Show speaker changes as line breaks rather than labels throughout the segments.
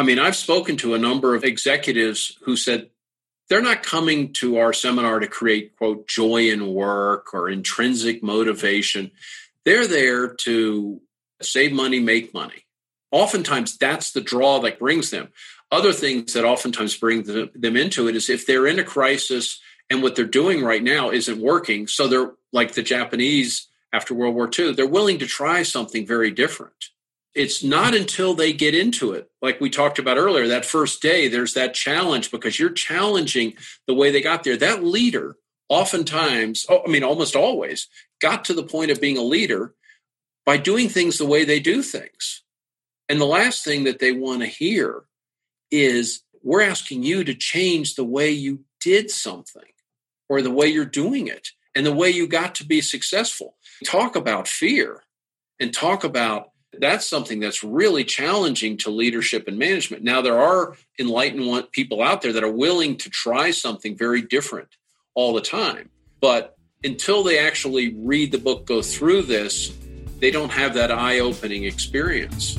I mean, I've spoken to a number of executives who said they're not coming to our seminar to create, quote, joy in work or intrinsic motivation. They're there to save money, make money. Oftentimes, that's the draw that brings them. Other things that oftentimes bring them into it is if they're in a crisis and what they're doing right now isn't working. So they're like the Japanese after World War II, they're willing to try something very different. It's not until they get into it, like we talked about earlier, that first day, there's that challenge because you're challenging the way they got there. That leader, oftentimes, oh, I mean, almost always, got to the point of being a leader by doing things the way they do things. And the last thing that they want to hear is we're asking you to change the way you did something or the way you're doing it and the way you got to be successful. Talk about fear and talk about that's something that's really challenging to leadership and management. Now, there are enlightened people out there that are willing to try something very different all the time. But until they actually read the book, go through this, they don't have that eye opening experience.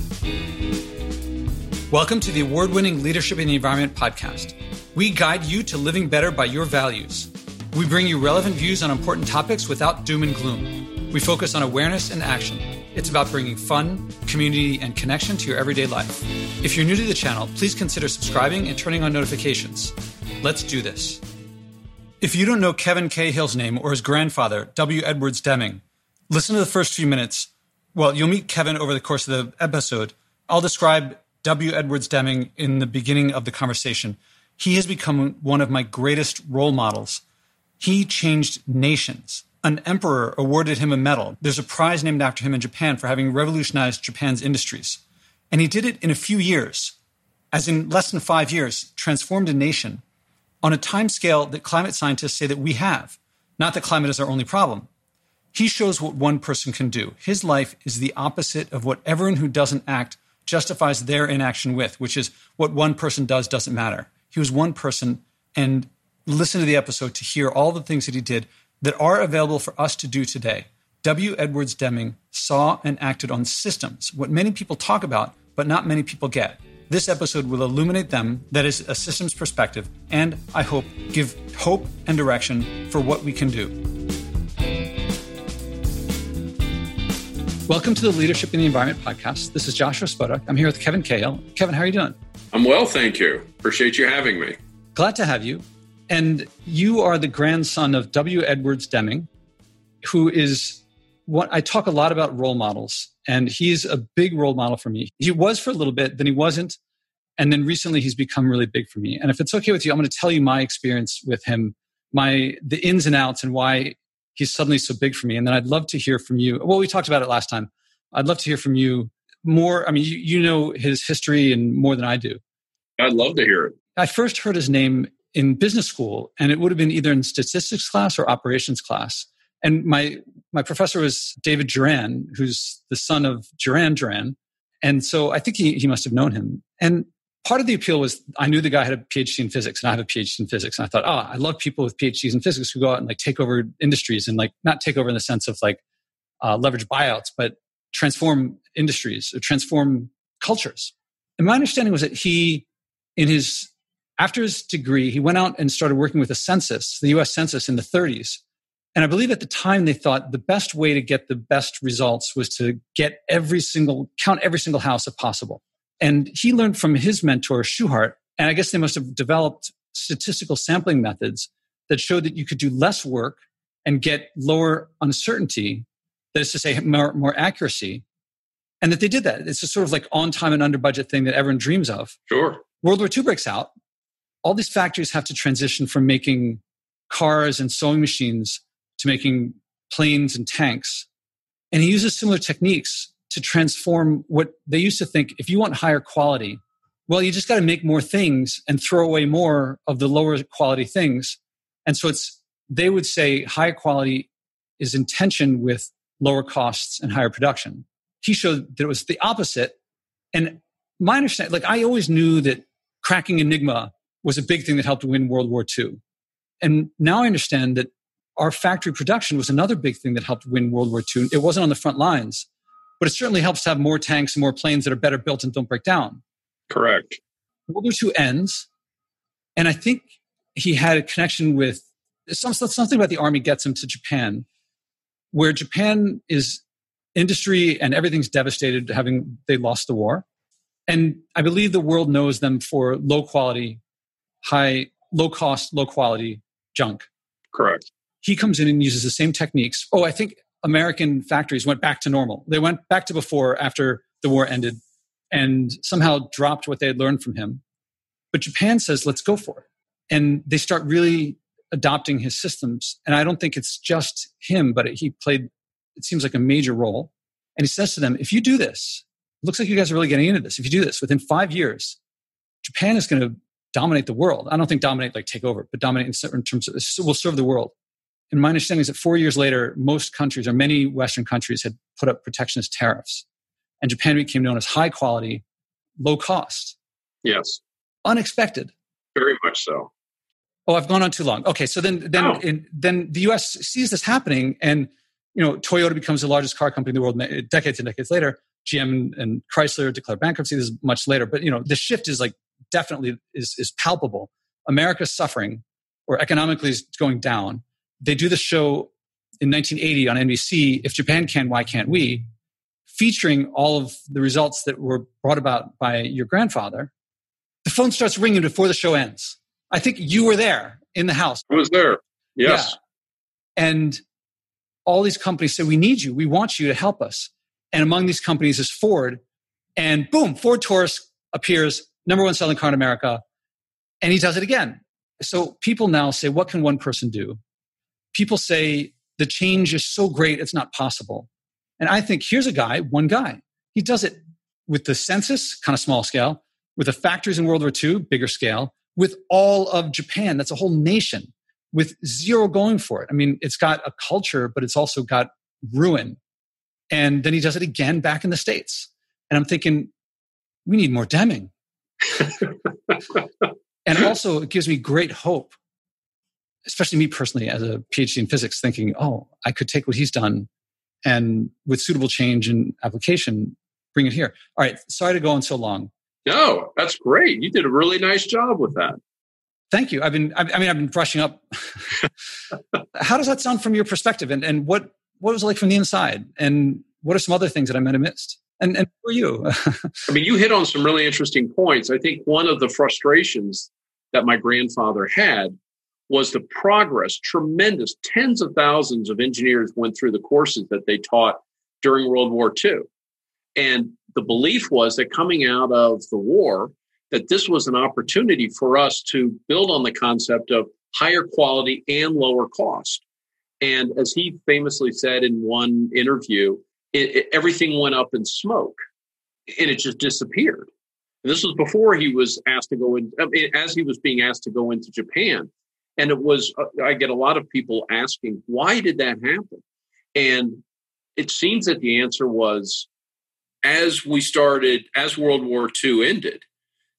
Welcome to the award winning Leadership in the Environment podcast. We guide you to living better by your values. We bring you relevant views on important topics without doom and gloom. We focus on awareness and action. It's about bringing fun, community, and connection to your everyday life. If you're new to the channel, please consider subscribing and turning on notifications. Let's do this. If you don't know Kevin Cahill's name or his grandfather, W. Edwards Deming, listen to the first few minutes. Well, you'll meet Kevin over the course of the episode. I'll describe W. Edwards Deming in the beginning of the conversation. He has become one of my greatest role models he changed nations. An emperor awarded him a medal. There's a prize named after him in Japan for having revolutionized Japan's industries. And he did it in a few years, as in less than five years, transformed a nation on a time scale that climate scientists say that we have. Not that climate is our only problem. He shows what one person can do. His life is the opposite of what everyone who doesn't act justifies their inaction with, which is what one person does doesn't matter. He was one person, and listen to the episode to hear all the things that he did that are available for us to do today. W. Edwards Deming saw and acted on systems, what many people talk about, but not many people get. This episode will illuminate them, that is, a systems perspective, and I hope give hope and direction for what we can do. Welcome to the Leadership in the Environment podcast. This is Joshua Spodek. I'm here with Kevin Cahill. Kevin, how are you doing?
I'm well, thank you. Appreciate you having me.
Glad to have you. And you are the grandson of W. Edwards Deming, who is what I talk a lot about role models. And he's a big role model for me. He was for a little bit, then he wasn't. And then recently he's become really big for me. And if it's okay with you, I'm going to tell you my experience with him, my the ins and outs and why he's suddenly so big for me. And then I'd love to hear from you. Well, we talked about it last time. I'd love to hear from you more. I mean, you, you know his history and more than I do.
I'd love to hear it.
I first heard his name in business school, and it would have been either in statistics class or operations class. And my my professor was David Juran, who's the son of Duran Duran. And so I think he, he must have known him. And part of the appeal was I knew the guy had a PhD in physics and I have a PhD in physics. And I thought, oh, I love people with PhDs in physics who go out and like take over industries and like not take over in the sense of like uh, leverage buyouts, but transform industries or transform cultures. And my understanding was that he, in his after his degree, he went out and started working with the census, the US Census in the 30s. And I believe at the time they thought the best way to get the best results was to get every single, count every single house if possible. And he learned from his mentor, Shewhart, and I guess they must have developed statistical sampling methods that showed that you could do less work and get lower uncertainty, that is to say, more, more accuracy. And that they did that. It's a sort of like on time and under budget thing that everyone dreams of.
Sure.
World War II breaks out all these factories have to transition from making cars and sewing machines to making planes and tanks. And he uses similar techniques to transform what they used to think if you want higher quality, well, you just got to make more things and throw away more of the lower quality things. And so it's, they would say higher quality is in tension with lower costs and higher production. He showed that it was the opposite. And my understanding, like I always knew that cracking Enigma was a big thing that helped win World War II. And now I understand that our factory production was another big thing that helped win World War II. It wasn't on the front lines, but it certainly helps to have more tanks and more planes that are better built and don't break down.
Correct.
World War II ends, and I think he had a connection with some, something about the army gets him to Japan, where Japan is industry and everything's devastated, having they lost the war, and I believe the world knows them for low quality, high, low cost, low quality junk.
Correct.
He comes in and uses the same techniques. Oh, I think American factories went back to normal. They went back to before after the war ended and somehow dropped what they had learned from him. But Japan says, let's go for it. And they start really adopting his systems. And I don't think it's just him, but he played, it seems like a major role. And he says to them, if you do this, it looks like you guys are really getting into this. If you do this within five years, Japan is going to dominate the world. I don't think dominate like take over, but dominate in terms of will serve the world. And my understanding is that four years later, most countries or many Western countries had put up protectionist tariffs and Japan became known as high quality, low cost.
Yes.
Unexpected.
Very much so.
Oh, I've gone on too long. Okay, so then then oh. in, then the U.S. sees this happening, and you know Toyota becomes the largest car company in the world decades and decades later. GM and Chrysler declare bankruptcy. This is much later, but you know the shift is like definitely is is palpable. America's suffering, or economically is going down. They do the show in 1980 on NBC. If Japan can, why can't we? featuring all of the results that were brought about by your grandfather, the phone starts ringing before the show ends. I think you were there in the house.
I was there. Yes.
Yeah. And all these companies say, We need you. We want you to help us. And among these companies is Ford. And boom, Ford Taurus appears, number one selling car in America. And he does it again. So people now say, What can one person do? People say, The change is so great, it's not possible. And I think here's a guy, one guy. He does it with the census, kind of small scale, with the factories in World War II, bigger scale, with all of Japan. That's a whole nation with zero going for it. I mean, it's got a culture, but it's also got ruin. And then he does it again back in the States. And I'm thinking, we need more Deming. And also, it gives me great hope, especially me personally as a PhD in physics, thinking, oh, I could take what he's done and with suitable change and application, bring it here. All right. Sorry to go on so long.
No, that's great. You did a really nice job with that.
Thank you. I've been, I mean, I've been brushing up. How does that sound from your perspective? And, and what, what was it like from the inside? And what are some other things that I might have missed? And, and for you?
I mean, you hit on some really interesting points. I think one of the frustrations that my grandfather had was the progress, tremendous. Tens of thousands of engineers went through the courses that they taught during World War II. And the belief was that coming out of the war, that this was an opportunity for us to build on the concept of higher quality and lower cost. And as he famously said in one interview, it, it, everything went up in smoke and it just disappeared. And this was before he was asked to go in, as he was being asked to go into Japan. And it was, uh, I get a lot of people asking, why did that happen? And it seems that the answer was as we started, as World War II ended,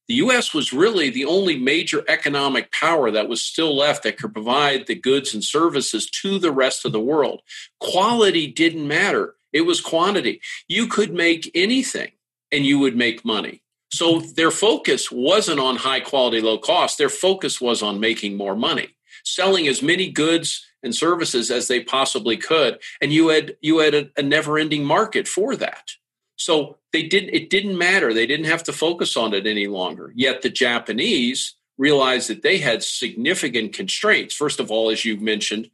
the US was really the only major economic power that was still left that could provide the goods and services to the rest of the world. Quality didn't matter, it was quantity. You could make anything and you would make money. So their focus wasn't on high quality, low cost. Their focus was on making more money, selling as many goods and services as they possibly could. And you had you had a, a never ending market for that. So they didn't it didn't matter. They didn't have to focus on it any longer. Yet the Japanese realized that they had significant constraints. First of all, as you mentioned,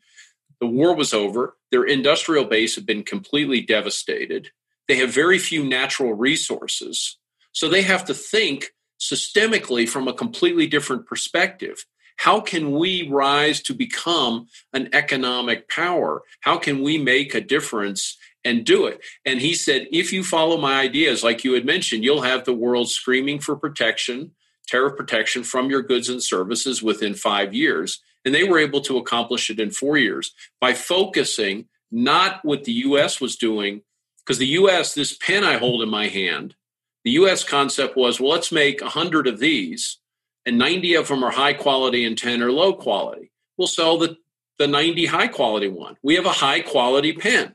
the war was over. Their industrial base had been completely devastated. They have very few natural resources. So they have to think systemically from a completely different perspective. How can we rise to become an economic power? How can we make a difference and do it? And he said, if you follow my ideas, like you had mentioned, you'll have the world screaming for protection, tariff protection from your goods and services within five years. And they were able to accomplish it in four years by focusing not what the US was doing, because the US, this pen I hold in my hand, the US concept was well, let's make 100 of these, and 90 of them are high quality and 10 are low quality. We'll sell the, the 90 high quality one. We have a high quality pen.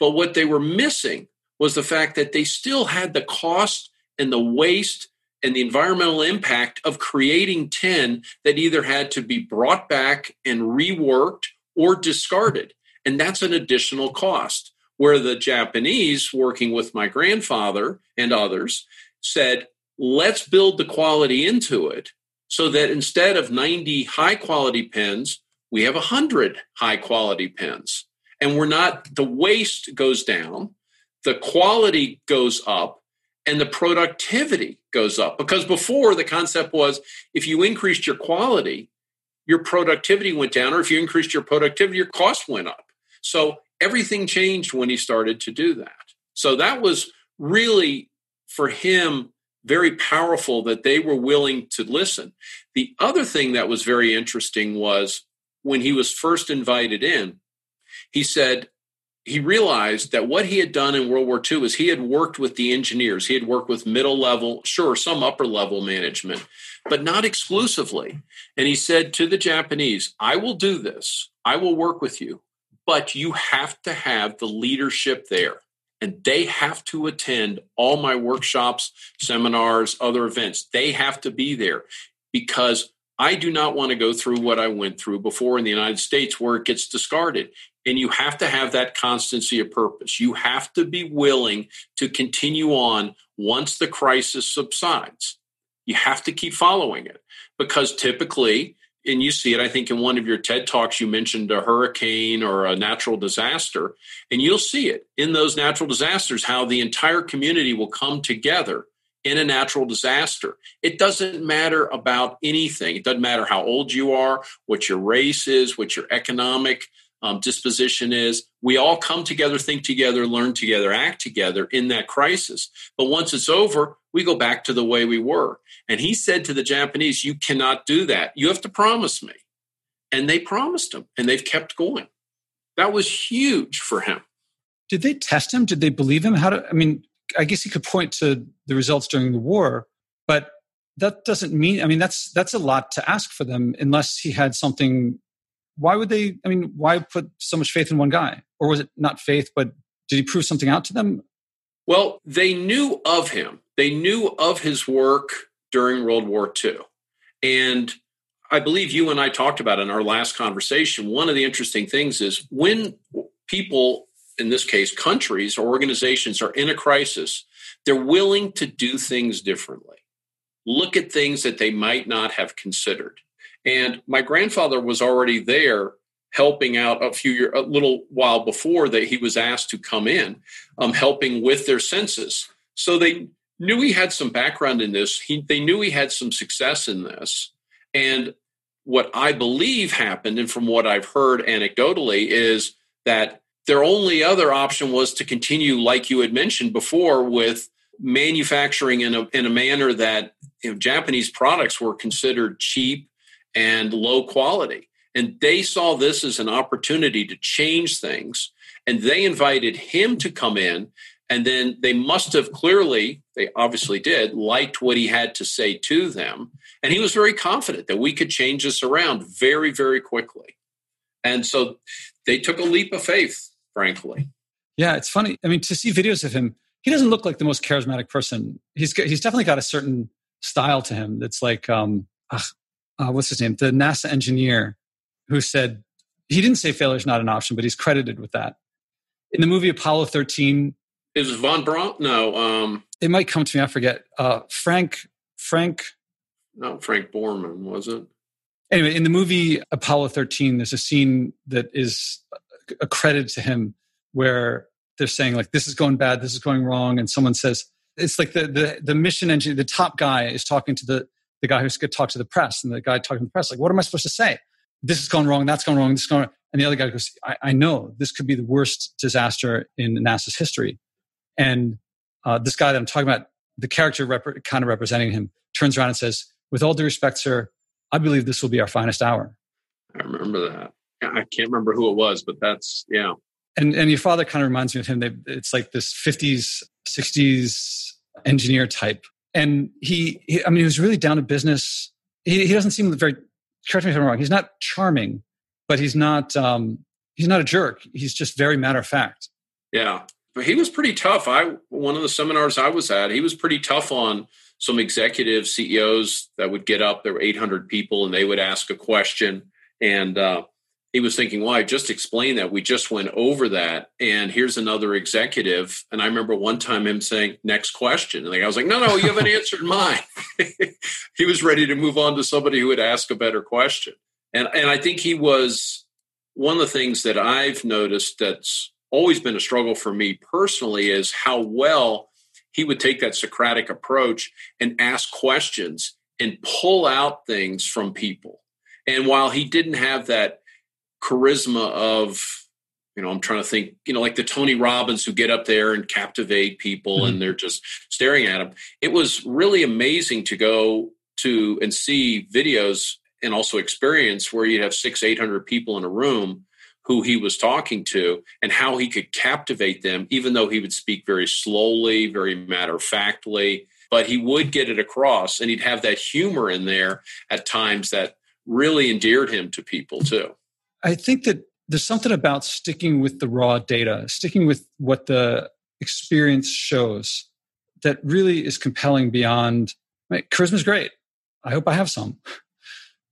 But what they were missing was the fact that they still had the cost and the waste and the environmental impact of creating 10 that either had to be brought back and reworked or discarded. And that's an additional cost. Where the Japanese, working with my grandfather and others, said, let's build the quality into it so that instead of 90 high quality pens, we have 100 high quality pens. And we're not, the waste goes down, the quality goes up, and the productivity goes up. Because before the concept was if you increased your quality, your productivity went down, or if you increased your productivity, your cost went up. So everything changed when he started to do that. So that was really for him very powerful that they were willing to listen. The other thing that was very interesting was when he was first invited in, he said, he realized that what he had done in World War II is he had worked with the engineers. He had worked with middle level, sure, some upper level management, but not exclusively. And he said to the Japanese, I will do this. I will work with you, but you have to have the leadership there. And they have to attend all my workshops, seminars, other events. They have to be there because I do not want to go through what I went through before in the United States where it gets discarded. And you have to have that constancy of purpose. You have to be willing to continue on once the crisis subsides. You have to keep following it because typically, and you see it, I think in one of your TED Talks, you mentioned a hurricane or a natural disaster, and you'll see it in those natural disasters how the entire community will come together in a natural disaster. It doesn't matter about anything. It doesn't matter how old you are, what your race is, what your economic um, disposition is. We all come together, think together, learn together, act together in that crisis. But once it's over, we go back to the way we were. And he said to the Japanese, You cannot do that. You have to promise me. And they promised him, and they've kept going. That was huge for him.
Did they test him? Did they believe him? How do I mean, I guess he could point to the results during the war, but that doesn't mean, I mean, that's, that's a lot to ask for them unless he had something why would they i mean why put so much faith in one guy? Or was it not faith but did he prove something out to them?
Well they knew of him. They knew of his work during world war ii and i believe you and i talked about in our last conversation. One of the interesting things is when people in this case countries or organizations are in a crisis they're willing to do things differently. Look at things that they might not have considered and my grandfather was already there helping out a few year, a little while before that he was asked to come in, um, helping with their census. So they knew he had some background in this. He, they knew he had some success in this. And what I believe happened, and from what I've heard anecdotally, is that their only other option was to continue, like you had mentioned before, with manufacturing in a, in a manner that you know, Japanese products were considered cheap and low quality. And they saw this as an opportunity to change things. And they invited him to come in. And then they must have clearly, they obviously did, liked what he had to say to them. And he was very confident that we could change this around very, very quickly. And so they took a leap of faith, frankly.
Yeah, it's funny. I mean, to see videos of him, he doesn't look like the most charismatic person. He's he's definitely got a certain style to him that's like um, ugh, uh, what's his name, the NASA engineer who said he didn't say failure is not an option, but he's credited with that. In the movie Apollo 13,
is it von Braun? No, um,
it might come to me. I forget. Uh, Frank, Frank,
not Frank Borman, was it?
Anyway, in the movie Apollo 13, there's a scene that is a credit to him where they're saying like this is going bad, this is going wrong, and someone says it's like the the, the mission engineer, the top guy is talking to the the guy who's going to talk to the press and the guy talking to the press, like, what am I supposed to say? This has gone wrong. That's gone wrong. This is gone wrong. And the other guy goes, I, I know this could be the worst disaster in NASA's history. And uh, this guy that I'm talking about, the character rep- kind of representing him, turns around and says, with all due respect, sir, I believe this will be our finest hour.
I remember that. I can't remember who it was, but that's, yeah.
And, and your father kind of reminds me of him. They, it's like this 50s, 60s engineer type and he, he, I mean, he was really down to business. He, he doesn't seem very. Correct me if I'm wrong. He's not charming, but he's not. Um, he's not a jerk. He's just very matter of fact.
Yeah, but he was pretty tough. I one of the seminars I was at, he was pretty tough on some executive CEOs that would get up. There were 800 people, and they would ask a question. And uh, he was thinking, well, I just explained that. We just went over that. And here's another executive. And I remember one time him saying, next question. And I was like, no, no, you haven't answered mine. he was ready to move on to somebody who would ask a better question. And, and I think he was one of the things that I've noticed that's always been a struggle for me personally is how well he would take that Socratic approach and ask questions and pull out things from people. And while he didn't have that charisma of you know i'm trying to think you know like the tony robbins who get up there and captivate people mm-hmm. and they're just staring at them it was really amazing to go to and see videos and also experience where you have six eight hundred people in a room who he was talking to and how he could captivate them even though he would speak very slowly very matter of factly but he would get it across and he'd have that humor in there at times that really endeared him to people too
I think that there's something about sticking with the raw data, sticking with what the experience shows that really is compelling beyond right, charisma's great. I hope I have some.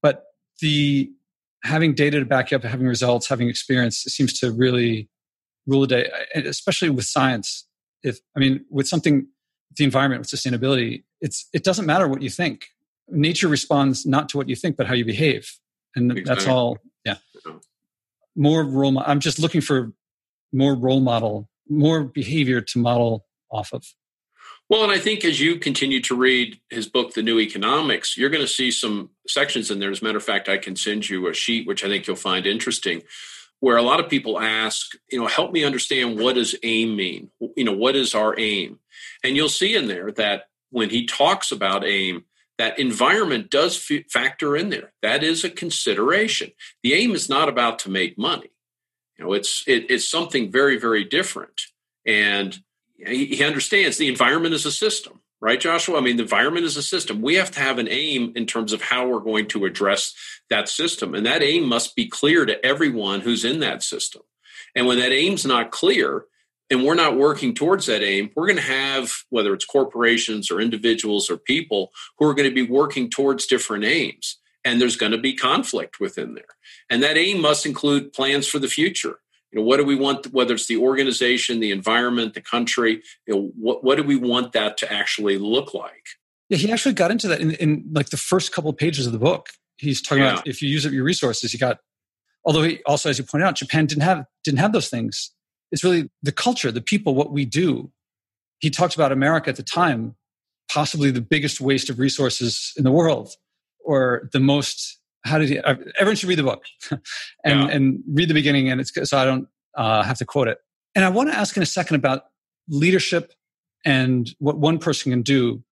But the having data to back you up, having results, having experience seems to really rule the day, especially with science. If I mean, with something, the environment, with sustainability, it's it doesn't matter what you think. Nature responds not to what you think, but how you behave, and exactly. that's all. More role. I'm just looking for more role model, more behavior to model off of.
Well, and I think as you continue to read his book, The New Economics, you're going to see some sections in there. As a matter of fact, I can send you a sheet, which I think you'll find interesting, where a lot of people ask, you know, help me understand what does aim mean? You know, what is our aim? And you'll see in there that when he talks about aim, that environment does f- factor in there. That is a consideration. The aim is not about to make money. You know, it's it, it's something very very different. And he, he understands the environment is a system, right, Joshua? I mean, the environment is a system. We have to have an aim in terms of how we're going to address that system, and that aim must be clear to everyone who's in that system. And when that aim's not clear, and we're not working towards that aim, we're going to have, whether it's corporations or individuals or people, who are going to be working towards different aims. And there's going to be conflict within there. And that aim must include plans for the future. You know, what do we want, whether it's the organization, the environment, the country, you know, what, what do we want that to actually look like?
Yeah, he actually got into that in, in like the first couple of pages of the book. He's talking yeah. about if you use up your resources, you got although he also, as you pointed out, Japan didn't have didn't have those things it's really the culture, the people, what we do. He talked about America at the time, possibly the biggest waste of resources in the world, or the most. How did he? Everyone should read the book and yeah. and read the beginning, and it's so I don't uh, have to quote it. And I want to ask in a second about leadership and what one person can do.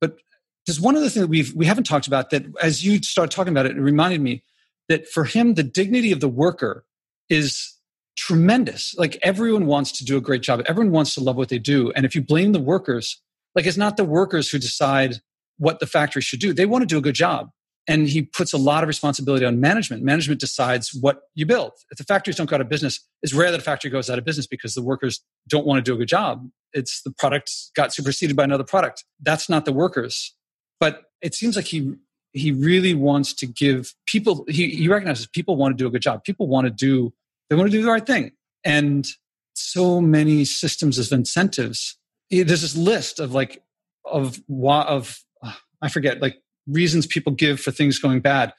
But there's one other thing that we've we haven't talked about that as you start talking about it, it reminded me that for him the dignity of the worker is tremendous. Like everyone wants to do a great job. Everyone wants to love what they do. And if you blame the workers, like it's not the workers who decide what the factory should do. They want to do a good job. And he puts a lot of responsibility on management. Management decides what you build. If the factories don't go out of business, it's rare that a factory goes out of business because the workers don't want to do a good job. It's the product got superseded by another product. That's not the workers. But it seems like he he really wants to give people he, he recognizes people want to do a good job. People want to do they want to do the right thing. And so many systems of incentives. Eh, there's this list of like, of, of, I forget, like reasons people give for things going bad.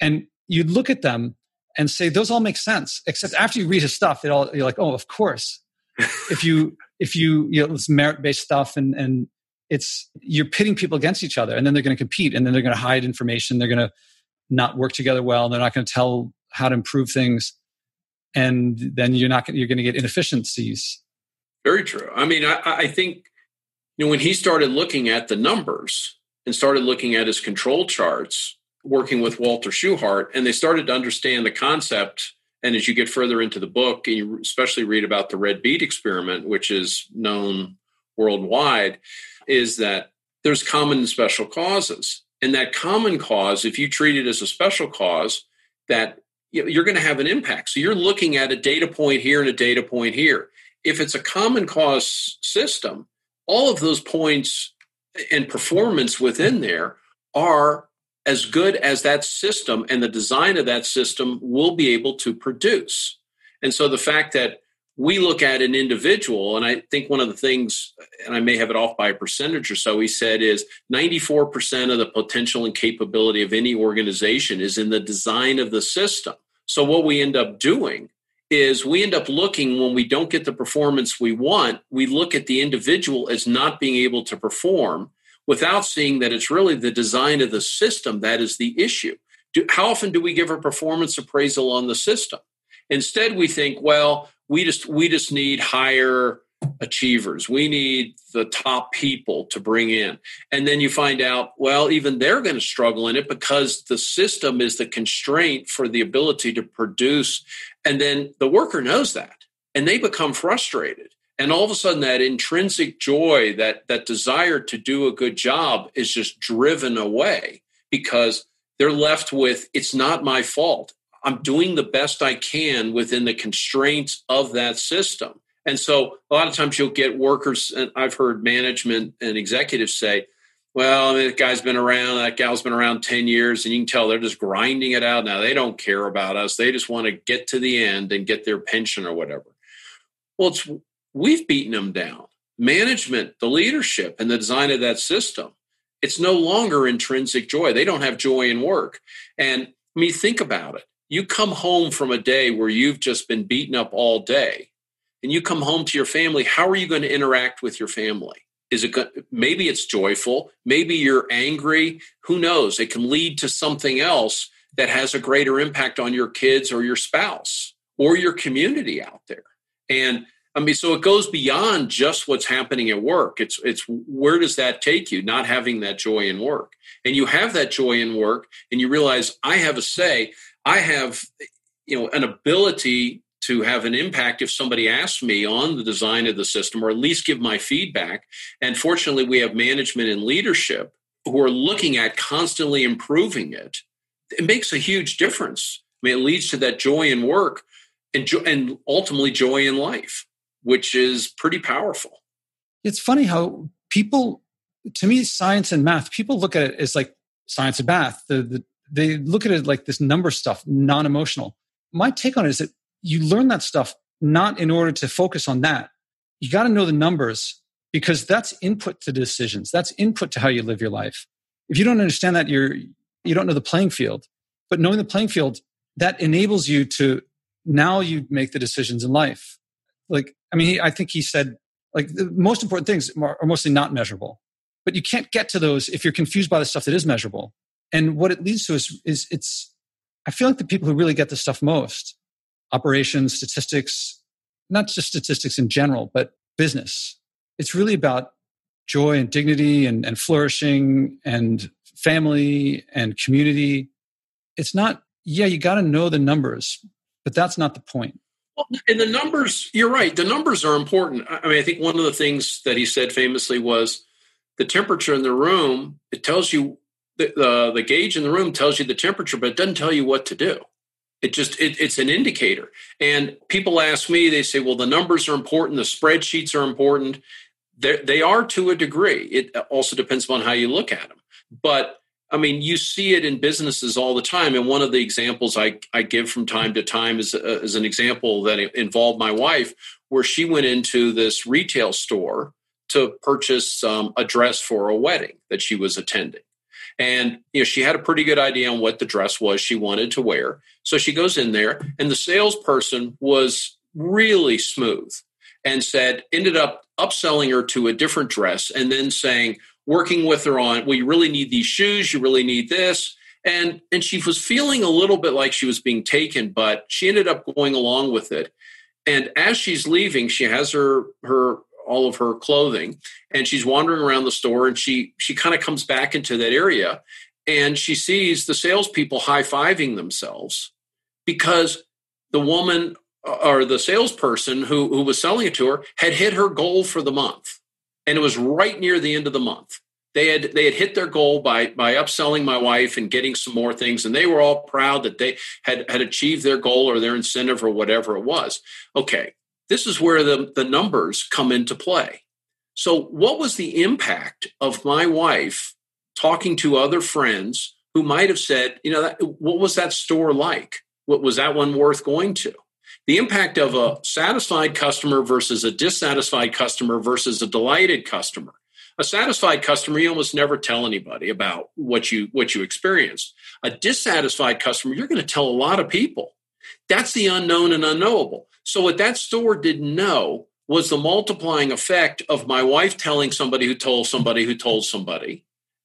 And you'd look at them and say, those all make sense. Except after you read his stuff, it all, you're like, oh, of course. if you, if you, you know, it's merit based stuff and, and it's, you're pitting people against each other and then they're going to compete and then they're going to hide information. They're going to not work together well. They're not going to tell how to improve things and then you're not you're going to get inefficiencies.
Very true. I mean, I, I think you know when he started looking at the numbers and started looking at his control charts, working with Walter Shewhart, and they started to understand the concept. And as you get further into the book, and you especially read about the red bead experiment, which is known worldwide, is that there's common and special causes. And that common cause, if you treat it as a special cause, that you're going to have an impact. So you're looking at a data point here and a data point here. If it's a common cause system, all of those points and performance within there are as good as that system and the design of that system will be able to produce. And so the fact that we look at an individual, and I think one of the things, and I may have it off by a percentage or so, he said is 94% of the potential and capability of any organization is in the design of the system. So what we end up doing is we end up looking when we don't get the performance we want, we look at the individual as not being able to perform without seeing that it's really the design of the system that is the issue. Do, how often do we give a performance appraisal on the system? Instead, we think, well, we just we just need higher achievers. We need the top people to bring in. And then you find out, well, even they're going to struggle in it because the system is the constraint for the ability to produce. And then the worker knows that and they become frustrated. And all of a sudden that intrinsic joy, that that desire to do a good job is just driven away because they're left with it's not my fault. I'm doing the best I can within the constraints of that system. And so a lot of times you'll get workers, and I've heard management and executives say, well, I mean, that guy's been around, that gal's been around 10 years, and you can tell they're just grinding it out now. They don't care about us. They just want to get to the end and get their pension or whatever. Well, it's we've beaten them down. Management, the leadership, and the design of that system. It's no longer intrinsic joy. They don't have joy in work. And I mean, think about it you come home from a day where you've just been beaten up all day and you come home to your family how are you going to interact with your family? Is it maybe it's joyful maybe you're angry who knows? It can lead to something else that has a greater impact on your kids or your spouse or your community out there. And i mean so it goes beyond just what's happening at work. It's it's where does that take you? Not having that joy in work. And you have that joy in work and you realize i have a say. I have, you know, an ability to have an impact if somebody asks me on the design of the system or at least give my feedback. And fortunately, we have management and leadership who are looking at constantly improving it. It makes a huge difference. I mean, it leads to that joy in work and, jo- and ultimately joy in life, which is pretty powerful.
It's funny how people, to me, science and math, people look at it as like science and math, the, the they look at it like this number stuff, non emotional. My take on it is that you learn that stuff not in order to focus on that. You got to know the numbers because that's input to decisions. That's input to how you live your life. If you don't understand that, you're, you don't know the playing field. But knowing the playing field, that enables you to now you make the decisions in life. Like, I mean, I think he said, like, the most important things are mostly not measurable. But you can't get to those if you're confused by the stuff that is measurable. And what it leads to is, is it's, I feel like the people who really get the stuff most, operations, statistics, not just statistics in general, but business. It's really about joy and dignity and, and flourishing and family and community. It's not, yeah, you got to know the numbers, but that's not the point.
Well, and the numbers, you're right. The numbers are important. I mean, I think one of the things that he said famously was the temperature in the room, it tells you the, the, the gauge in the room tells you the temperature, but it doesn't tell you what to do. It just it, it's an indicator. And people ask me, they say, "Well, the numbers are important. The spreadsheets are important. They're, they are to a degree. It also depends upon how you look at them. But I mean, you see it in businesses all the time. And one of the examples I, I give from time to time is, uh, is an example that involved my wife, where she went into this retail store to purchase um, a dress for a wedding that she was attending. And you know, she had a pretty good idea on what the dress was she wanted to wear. So she goes in there, and the salesperson was really smooth and said, ended up upselling her to a different dress and then saying, working with her on, well, you really need these shoes, you really need this. And and she was feeling a little bit like she was being taken, but she ended up going along with it. And as she's leaving, she has her her all of her clothing and she's wandering around the store and she she kind of comes back into that area and she sees the salespeople high-fiving themselves because the woman uh, or the salesperson who, who was selling it to her had hit her goal for the month and it was right near the end of the month. They had they had hit their goal by by upselling my wife and getting some more things and they were all proud that they had had achieved their goal or their incentive or whatever it was. Okay this is where the, the numbers come into play. So, what was the impact of my wife talking to other friends who might have said, you know, that, what was that store like? What was that one worth going to? The impact of a satisfied customer versus a dissatisfied customer versus a delighted customer. A satisfied customer, you almost never tell anybody about what you what you experienced. A dissatisfied customer, you're going to tell a lot of people. That's the unknown and unknowable. So what that store didn't know was the multiplying effect of my wife telling somebody who told somebody who told somebody.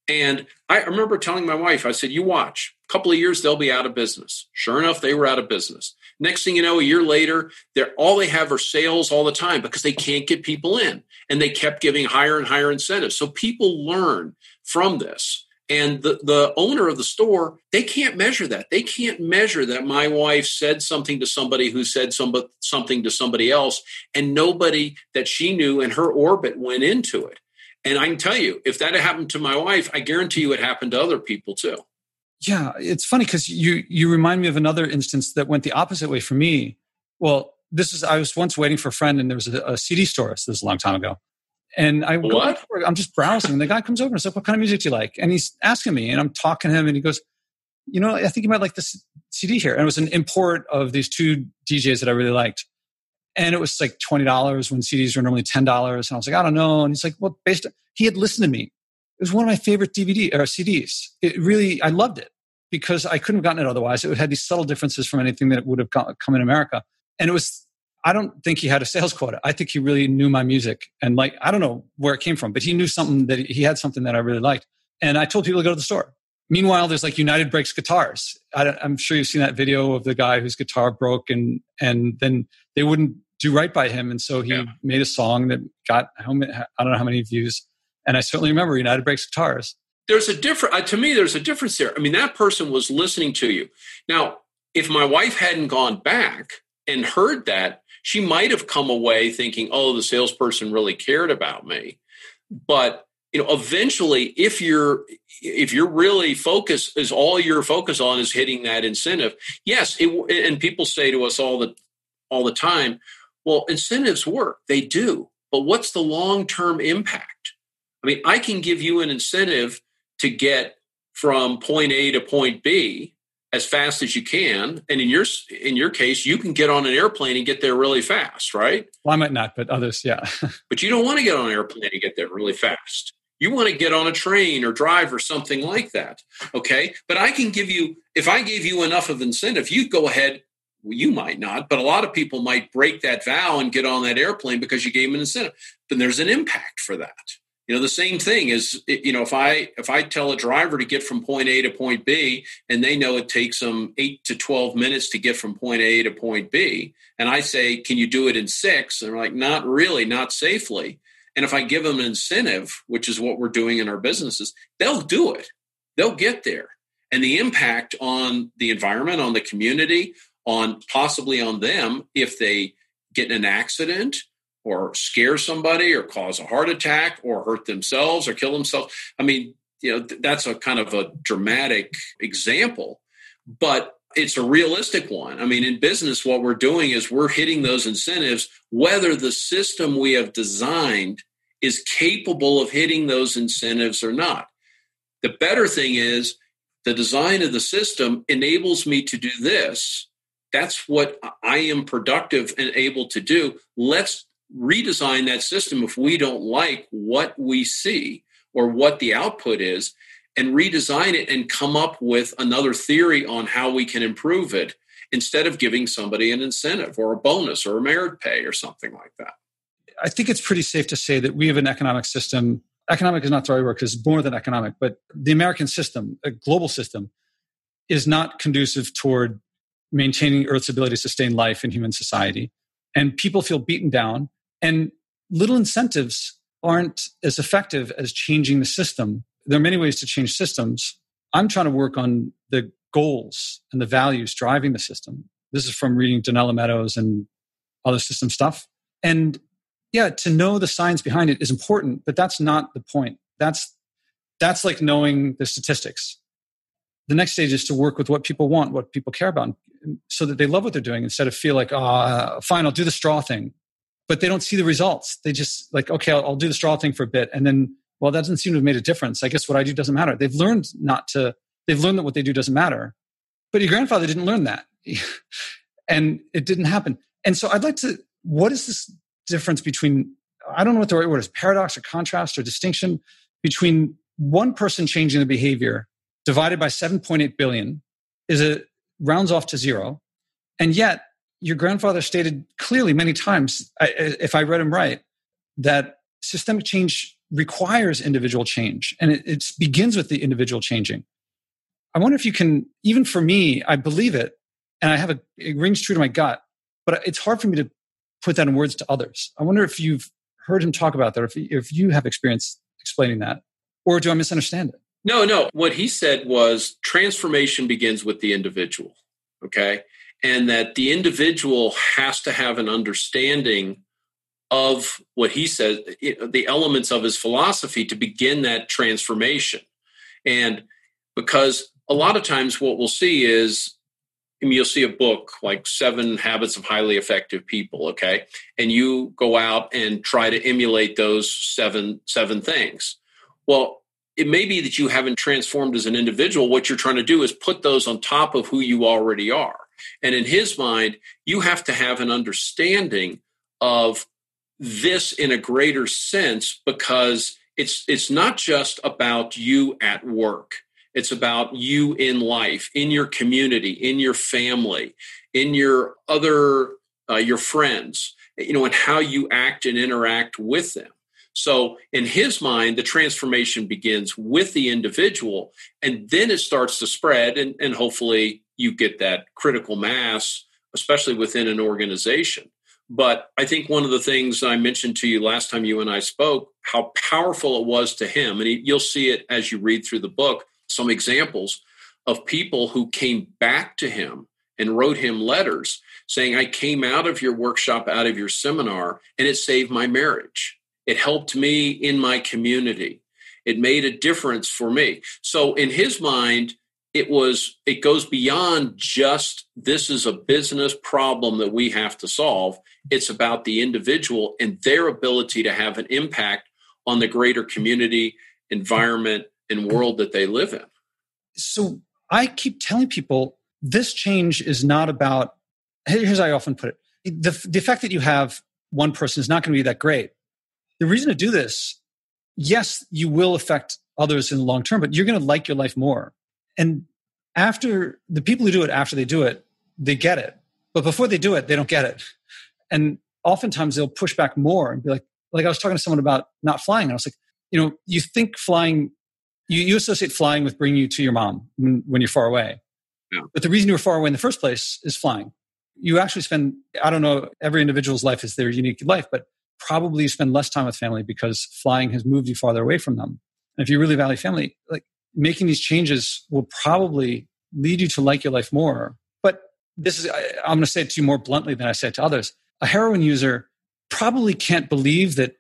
And I remember telling my wife, I said, You watch, a couple of years, they'll be out of business. Sure enough, they were out of business. Next thing you know, a year later, they're all they have are sales all the time because they can't get people in. And they kept giving higher and higher incentives. So people learn from this. And the, the owner of the store, they can't measure that. They can't measure that my wife said something to somebody who said some, something to somebody else, and nobody that she knew in her orbit went into it. And I can tell you, if that happened to my wife, I guarantee you it happened to other people too.
Yeah, it's funny because you you remind me of another instance that went the opposite way for me. Well, this is I was once waiting for a friend, and there was a, a CD store. This is a long time ago, and I go, I'm just browsing, and the guy comes over and says, "What kind of music do you like?" And he's asking me, and I'm talking to him, and he goes, "You know, I think you might like this CD here." And it was an import of these two DJs that I really liked, and it was like twenty dollars when CDs were normally ten dollars. And I was like, "I don't know." And he's like, "Well, based," on, he had listened to me. It was one of my favorite DVD or CDs. It really, I loved it because I couldn't have gotten it otherwise. It had these subtle differences from anything that would have come in America, and it was I don't think he had a sales quota. I think he really knew my music and like I don't know where it came from, but he knew something that he had something that I really liked. And I told people to go to the store. Meanwhile, there's like United Breaks guitars. I am sure you've seen that video of the guy whose guitar broke, and and then they wouldn't do right by him, and so he yeah. made a song that got how many, I don't know how many views. And I certainly remember United Breaks guitars.
There's a different uh, to me. There's a difference there. I mean, that person was listening to you. Now, if my wife hadn't gone back and heard that, she might have come away thinking, oh, the salesperson really cared about me. But you know, eventually, if you're if you're really focused, is all your focus on is hitting that incentive. Yes, it, and people say to us all the all the time, well, incentives work. They do, but what's the long term impact? I mean, I can give you an incentive to get from point A to point B, as fast as you can. And in your in your case you can get on an airplane and get there really fast right?
Well i might not but others yeah.
But you don't want to get on an airplane and get there really fast. You want to get on a train or drive or something like that okay? But i can give you if i gave you enough of incentive you go ahead well, you might not but a lot of people might break that vow and get on that airplane because you gave them an incentive. Then there's an impact for that you know the same thing is you know if i if i tell a driver to get from point a to point b and they know it takes them 8 to 12 minutes to get from point a to point b and i say can you do it in 6 and they're like not really not safely. And if i give them an incentive which is what we're doing in our businesses they'll do it. They'll get there. And the impact on the environment on the community on possibly on them if they get in an accident or scare somebody or cause a heart attack or hurt themselves or kill themselves. I mean, you know, that's a kind of a dramatic example, but it's a realistic one. I mean, in business, what we're doing is we're hitting those incentives, whether the system we have designed is capable of hitting those incentives or not. The better thing is the design of the system enables me to do this. That's what I am productive and able to do. Let's redesign that system if we don't like what we see or what the output is and redesign it and come up with another theory on how we can improve it instead of giving somebody an incentive or a bonus or a merit pay or something like that.
I think it's pretty safe to say that we have an economic system. Economic is not the right word because it's more than economic, but the American system, a global system, is not conducive toward maintaining Earth's ability to sustain life in human society. And people feel beaten down and little incentives aren't as effective as changing the system. There are many ways to change systems. I'm trying to work on the goals and the values driving the system. This is from reading Donella Meadows and other system stuff. And yeah, to know the science behind it is important, but that's not the point. That's that's like knowing the statistics. The next stage is to work with what people want, what people care about, so that they love what they're doing instead of feel like, ah, oh, fine, I'll do the straw thing but they don't see the results. They just like, okay, I'll, I'll do the straw thing for a bit. And then, well, that doesn't seem to have made a difference. I guess what I do doesn't matter. They've learned not to, they've learned that what they do doesn't matter. But your grandfather didn't learn that. and it didn't happen. And so I'd like to, what is this difference between, I don't know what the right word is, paradox or contrast or distinction between one person changing the behavior divided by 7.8 billion is a rounds off to zero. And yet your grandfather stated clearly many times, if I read him right, that systemic change requires individual change and it, it, begins with the individual changing. I wonder if you can, even for me, I believe it and I have a, it rings true to my gut, but it's hard for me to put that in words to others. I wonder if you've heard him talk about that, if, if you have experience explaining that, or do I misunderstand it?
No, no. What he said was transformation begins with the individual. Okay and that the individual has to have an understanding of what he says, the elements of his philosophy to begin that transformation. And because a lot of times what we'll see is I mean, you'll see a book like Seven Habits of Highly Effective People, okay? And you go out and try to emulate those seven seven things. Well, it may be that you haven't transformed as an individual. What you're trying to do is put those on top of who you already are. And in his mind, you have to have an understanding of this in a greater sense because it's it's not just about you at work. It's about you in life, in your community, in your family, in your other uh, your friends, you know, and how you act and interact with them. So, in his mind, the transformation begins with the individual, and then it starts to spread, and, and hopefully, you get that critical mass, especially within an organization. But I think one of the things I mentioned to you last time you and I spoke, how powerful it was to him, and you'll see it as you read through the book, some examples of people who came back to him and wrote him letters saying, I came out of your workshop, out of your seminar, and it saved my marriage. It helped me in my community. It made a difference for me. So, in his mind, it was it goes beyond just this is a business problem that we have to solve. It's about the individual and their ability to have an impact on the greater community environment and world that they live in.
So i keep telling people this change is not about here's how i often put it. The, the effect that you have one person is not going to be that great. The reason to do this yes you will affect others in the long term but you're going to like your life more and after the people who do it after they do it, they get it. But before they do it, they don't get it. And oftentimes they'll push back more and be like, like I was talking to someone about not flying. And I was like, you know, you think flying, you, you associate flying with bringing you to your mom when, when you're far away. Yeah. But the reason you were far away in the first place is flying. You actually spend, I don't know, every individual's life is their unique life, but probably you spend less time with family because flying has moved you farther away from them. And if you really value family, like making these changes will probably lead you to like your life more. But this is, I'm going to say it to you more bluntly than I say it to others. A heroin user probably can't believe that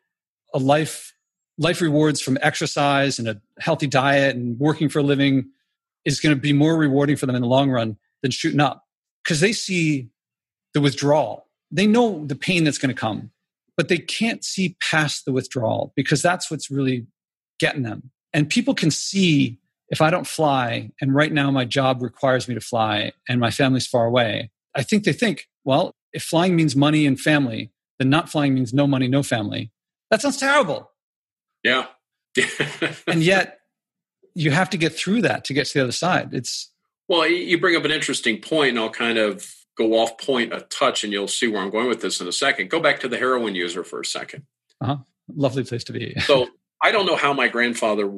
a life, life rewards from exercise and a healthy diet and working for a living is going to be more rewarding for them in the long run than shooting up because they see the withdrawal. They know the pain that's going to come, but they can't see past the withdrawal because that's what's really getting them. And people can see if I don't fly, and right now my job requires me to fly and my family's far away, I think they think, well, if flying means money and family, then not flying means no money, no family. That sounds terrible.
Yeah.
and yet you have to get through that to get to the other side. It's
well, you bring up an interesting point, and I'll kind of go off point a touch, and you'll see where I'm going with this in a second. Go back to the heroin user for a 2nd
uh-huh. Lovely place to be.
so I don't know how my grandfather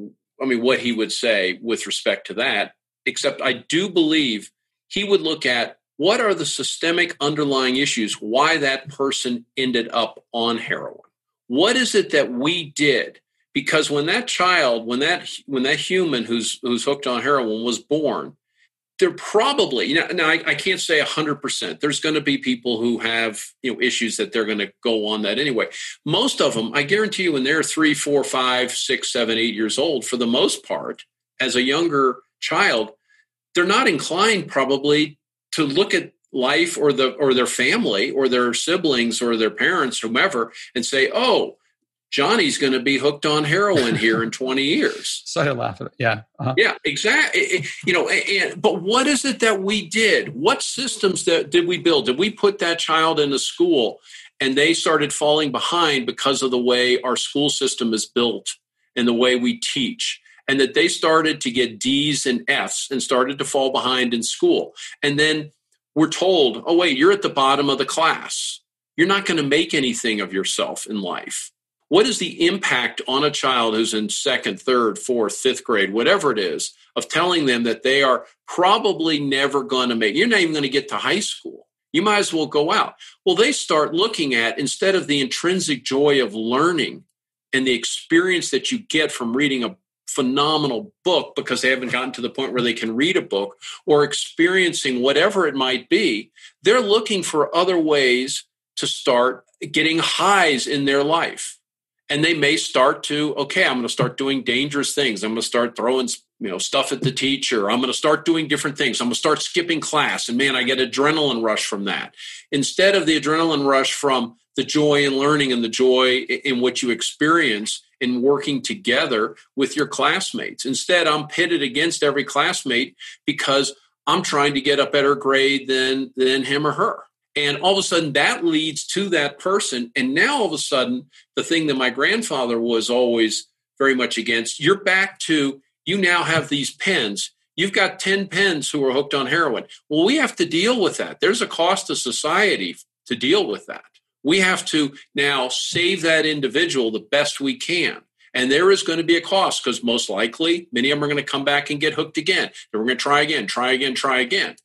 I mean, what he would say with respect to that, except I do believe he would look at what are the systemic underlying issues why that person ended up on heroin. What is it that we did? Because when that child, when that when that human who's who's hooked on heroin was born, they're probably you know now I, I can't say 100% there's going to be people who have you know issues that they're going to go on that anyway. Most of them i guarantee you when they're three four five six seven eight years old for the most part as a younger child they're not inclined probably to look at life or the or their family or their siblings or their parents whomever and say oh johnny's going to be hooked on heroin here in 20 years
so i laugh at it yeah
uh-huh. yeah exactly eh, eh, you know and, but what is it that we did what systems that did we build did we put that child in a school and they started falling behind because of the way our school system is built and the way we teach and that they started to get D's and F's and started to fall behind in school. And then we're told, oh, wait, you're at the bottom of the class. You're not going to make anything of yourself in life. What is the impact on a child who's in second, third, fourth, fifth grade, whatever it is, of telling them that they are probably never going to make? You're not even going to get to high school. You might as well go out. Well, they start looking at instead of the intrinsic joy of learning and the experience that you get from reading a phenomenal book because they haven't gotten to the point where they can read a book or experiencing whatever it might be, they're looking for other ways to start getting highs in their life. And they may start to, okay, I'm going to start doing dangerous things. I'm going to start throwing you know stuff at the teacher i'm going to start doing different things i'm going to start skipping class and man i get adrenaline rush from that instead of the adrenaline rush from the joy in learning and the joy in what you experience in working together with your classmates. Instead, I'm pitted against every classmate because I'm trying to get a better grade than than him or her. And all of a sudden that leads to that person. And now all of a sudden, the thing that my grandfather was always very much against, you're back to you now have these pens. You've got 10 pens who are hooked on heroin. Well, we have to deal with that. There's a cost to society to deal with that. We have to now save that individual the best we can. And there is going to be a cost because most likely many of them are going to come back and get hooked again. And we're going to try again, try again, try again.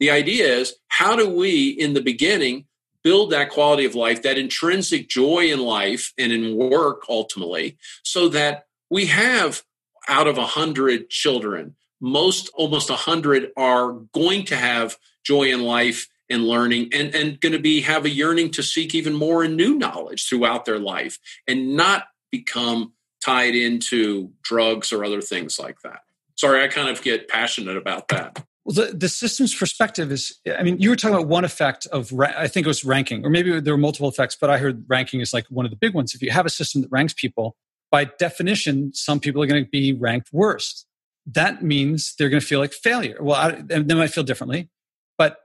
The idea is how do we, in the beginning, build that quality of life, that intrinsic joy in life and in work ultimately, so that we have out of a hundred children, most almost a hundred are going to have joy in life and learning and, and going to be have a yearning to seek even more and new knowledge throughout their life and not become tied into drugs or other things like that. Sorry, I kind of get passionate about that.
Well, the, the system's perspective is, I mean, you were talking about one effect of, I think it was ranking, or maybe there were multiple effects, but I heard ranking is like one of the big ones. If you have a system that ranks people, by definition, some people are going to be ranked worst. That means they're going to feel like failure. Well, I, they might feel differently, but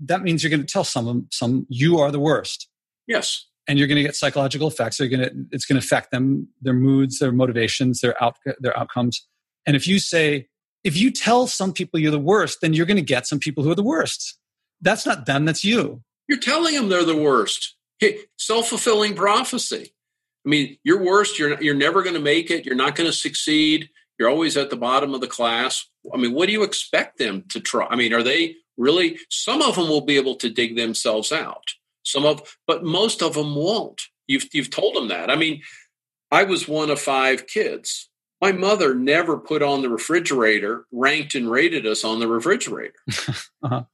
that means you're going to tell some of them, some you are the worst.
Yes.
And you're going to get psychological effects. They're going to it's going to affect them, their moods, their motivations, their out their outcomes. And if you say if you tell some people you're the worst, then you're going to get some people who are the worst. That's not them, that's you.
You're telling them they're the worst. Self fulfilling prophecy. I mean, you're worst. You're you're never going to make it. You're not going to succeed. You're always at the bottom of the class. I mean, what do you expect them to try? I mean, are they really some of them will be able to dig themselves out some of but most of them won't you've you've told them that i mean i was one of five kids my mother never put on the refrigerator ranked and rated us on the refrigerator uh-huh.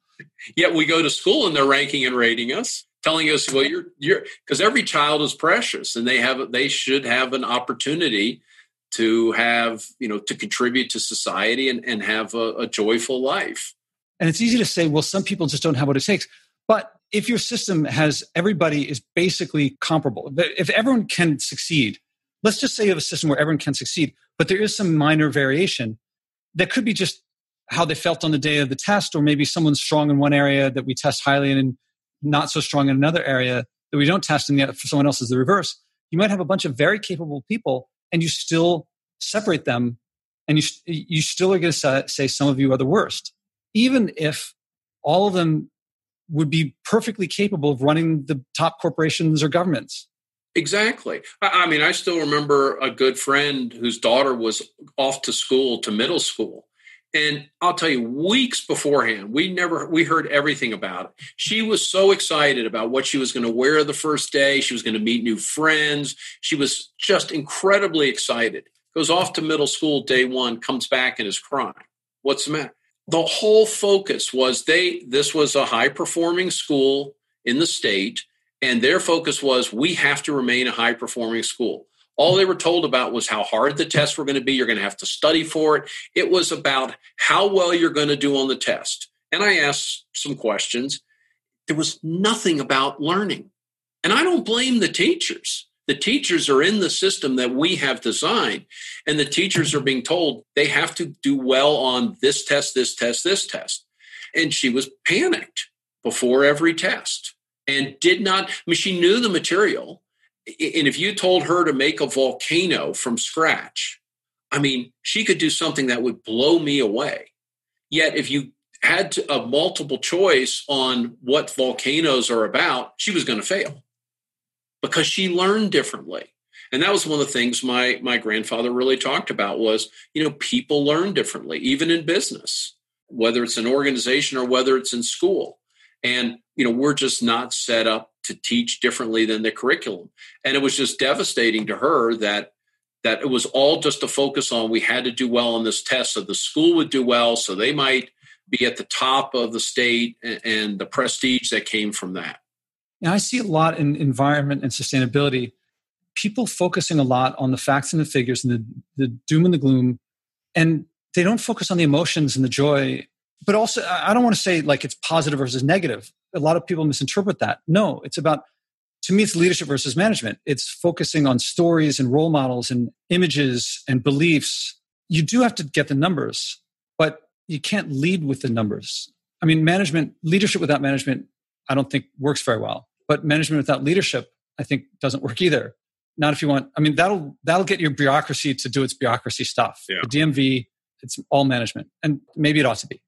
yet we go to school and they're ranking and rating us telling us well you're you're because every child is precious and they have they should have an opportunity to have you know to contribute to society and, and have a, a joyful life
and it's easy to say, well, some people just don't have what it takes. But if your system has everybody is basically comparable, if everyone can succeed, let's just say you have a system where everyone can succeed, but there is some minor variation that could be just how they felt on the day of the test, or maybe someone's strong in one area that we test highly and not so strong in another area that we don't test, and yet for someone else is the reverse. You might have a bunch of very capable people, and you still separate them, and you you still are going to say some of you are the worst even if all of them would be perfectly capable of running the top corporations or governments.
Exactly. I mean, I still remember a good friend whose daughter was off to school, to middle school. And I'll tell you, weeks beforehand, we never we heard everything about it. She was so excited about what she was going to wear the first day. She was going to meet new friends. She was just incredibly excited. Goes off to middle school day one, comes back and is crying. What's the matter? the whole focus was they this was a high performing school in the state and their focus was we have to remain a high performing school all they were told about was how hard the tests were going to be you're going to have to study for it it was about how well you're going to do on the test and i asked some questions there was nothing about learning. And I don't blame the teachers. The teachers are in the system that we have designed, and the teachers are being told they have to do well on this test, this test, this test. And she was panicked before every test and did not, I mean, she knew the material. And if you told her to make a volcano from scratch, I mean, she could do something that would blow me away. Yet, if you had to, a multiple choice on what volcanoes are about, she was going to fail because she learned differently. And that was one of the things my my grandfather really talked about was, you know, people learn differently, even in business, whether it's an organization or whether it's in school. And, you know, we're just not set up to teach differently than the curriculum. And it was just devastating to her that that it was all just a focus on we had to do well on this test so the school would do well so they might be at the top of the state and, and the prestige that came from that
and I see a lot in environment and sustainability, people focusing a lot on the facts and the figures and the, the doom and the gloom. And they don't focus on the emotions and the joy. But also, I don't want to say like it's positive versus negative. A lot of people misinterpret that. No, it's about, to me, it's leadership versus management. It's focusing on stories and role models and images and beliefs. You do have to get the numbers, but you can't lead with the numbers. I mean, management, leadership without management, I don't think works very well. But management without leadership, I think, doesn't work either. Not if you want. I mean, that'll that'll get your bureaucracy to do its bureaucracy stuff. Yeah. The DMV, it's all management, and maybe it ought to be.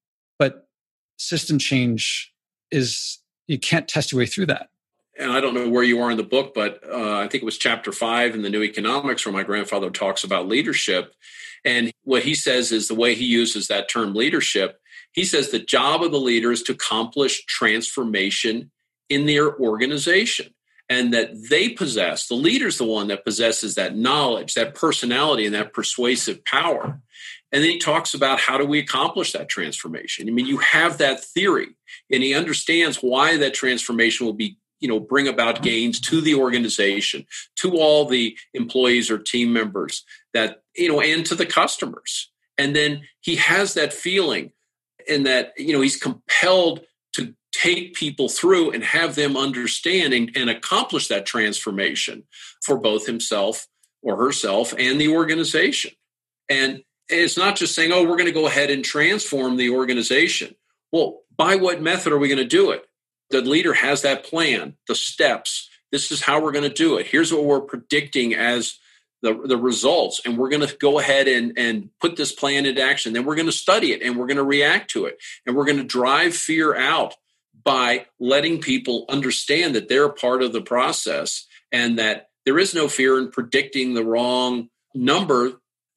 System change is you can't test your way through that.
And I don't know where you are in the book, but uh, I think it was chapter five in the New Economics where my grandfather talks about leadership. And what he says is the way he uses that term leadership, he says the job of the leader is to accomplish transformation in their organization and that they possess the leader's the one that possesses that knowledge that personality and that persuasive power and then he talks about how do we accomplish that transformation i mean you have that theory and he understands why that transformation will be you know bring about gains to the organization to all the employees or team members that you know and to the customers and then he has that feeling and that you know he's compelled to take people through and have them understanding and accomplish that transformation for both himself or herself and the organization. And it's not just saying, oh, we're going to go ahead and transform the organization. Well, by what method are we going to do it? The leader has that plan, the steps. This is how we're going to do it. Here's what we're predicting as the, the results. And we're going to go ahead and, and put this plan into action. Then we're going to study it and we're going to react to it. And we're going to drive fear out by letting people understand that they're part of the process and that there is no fear in predicting the wrong number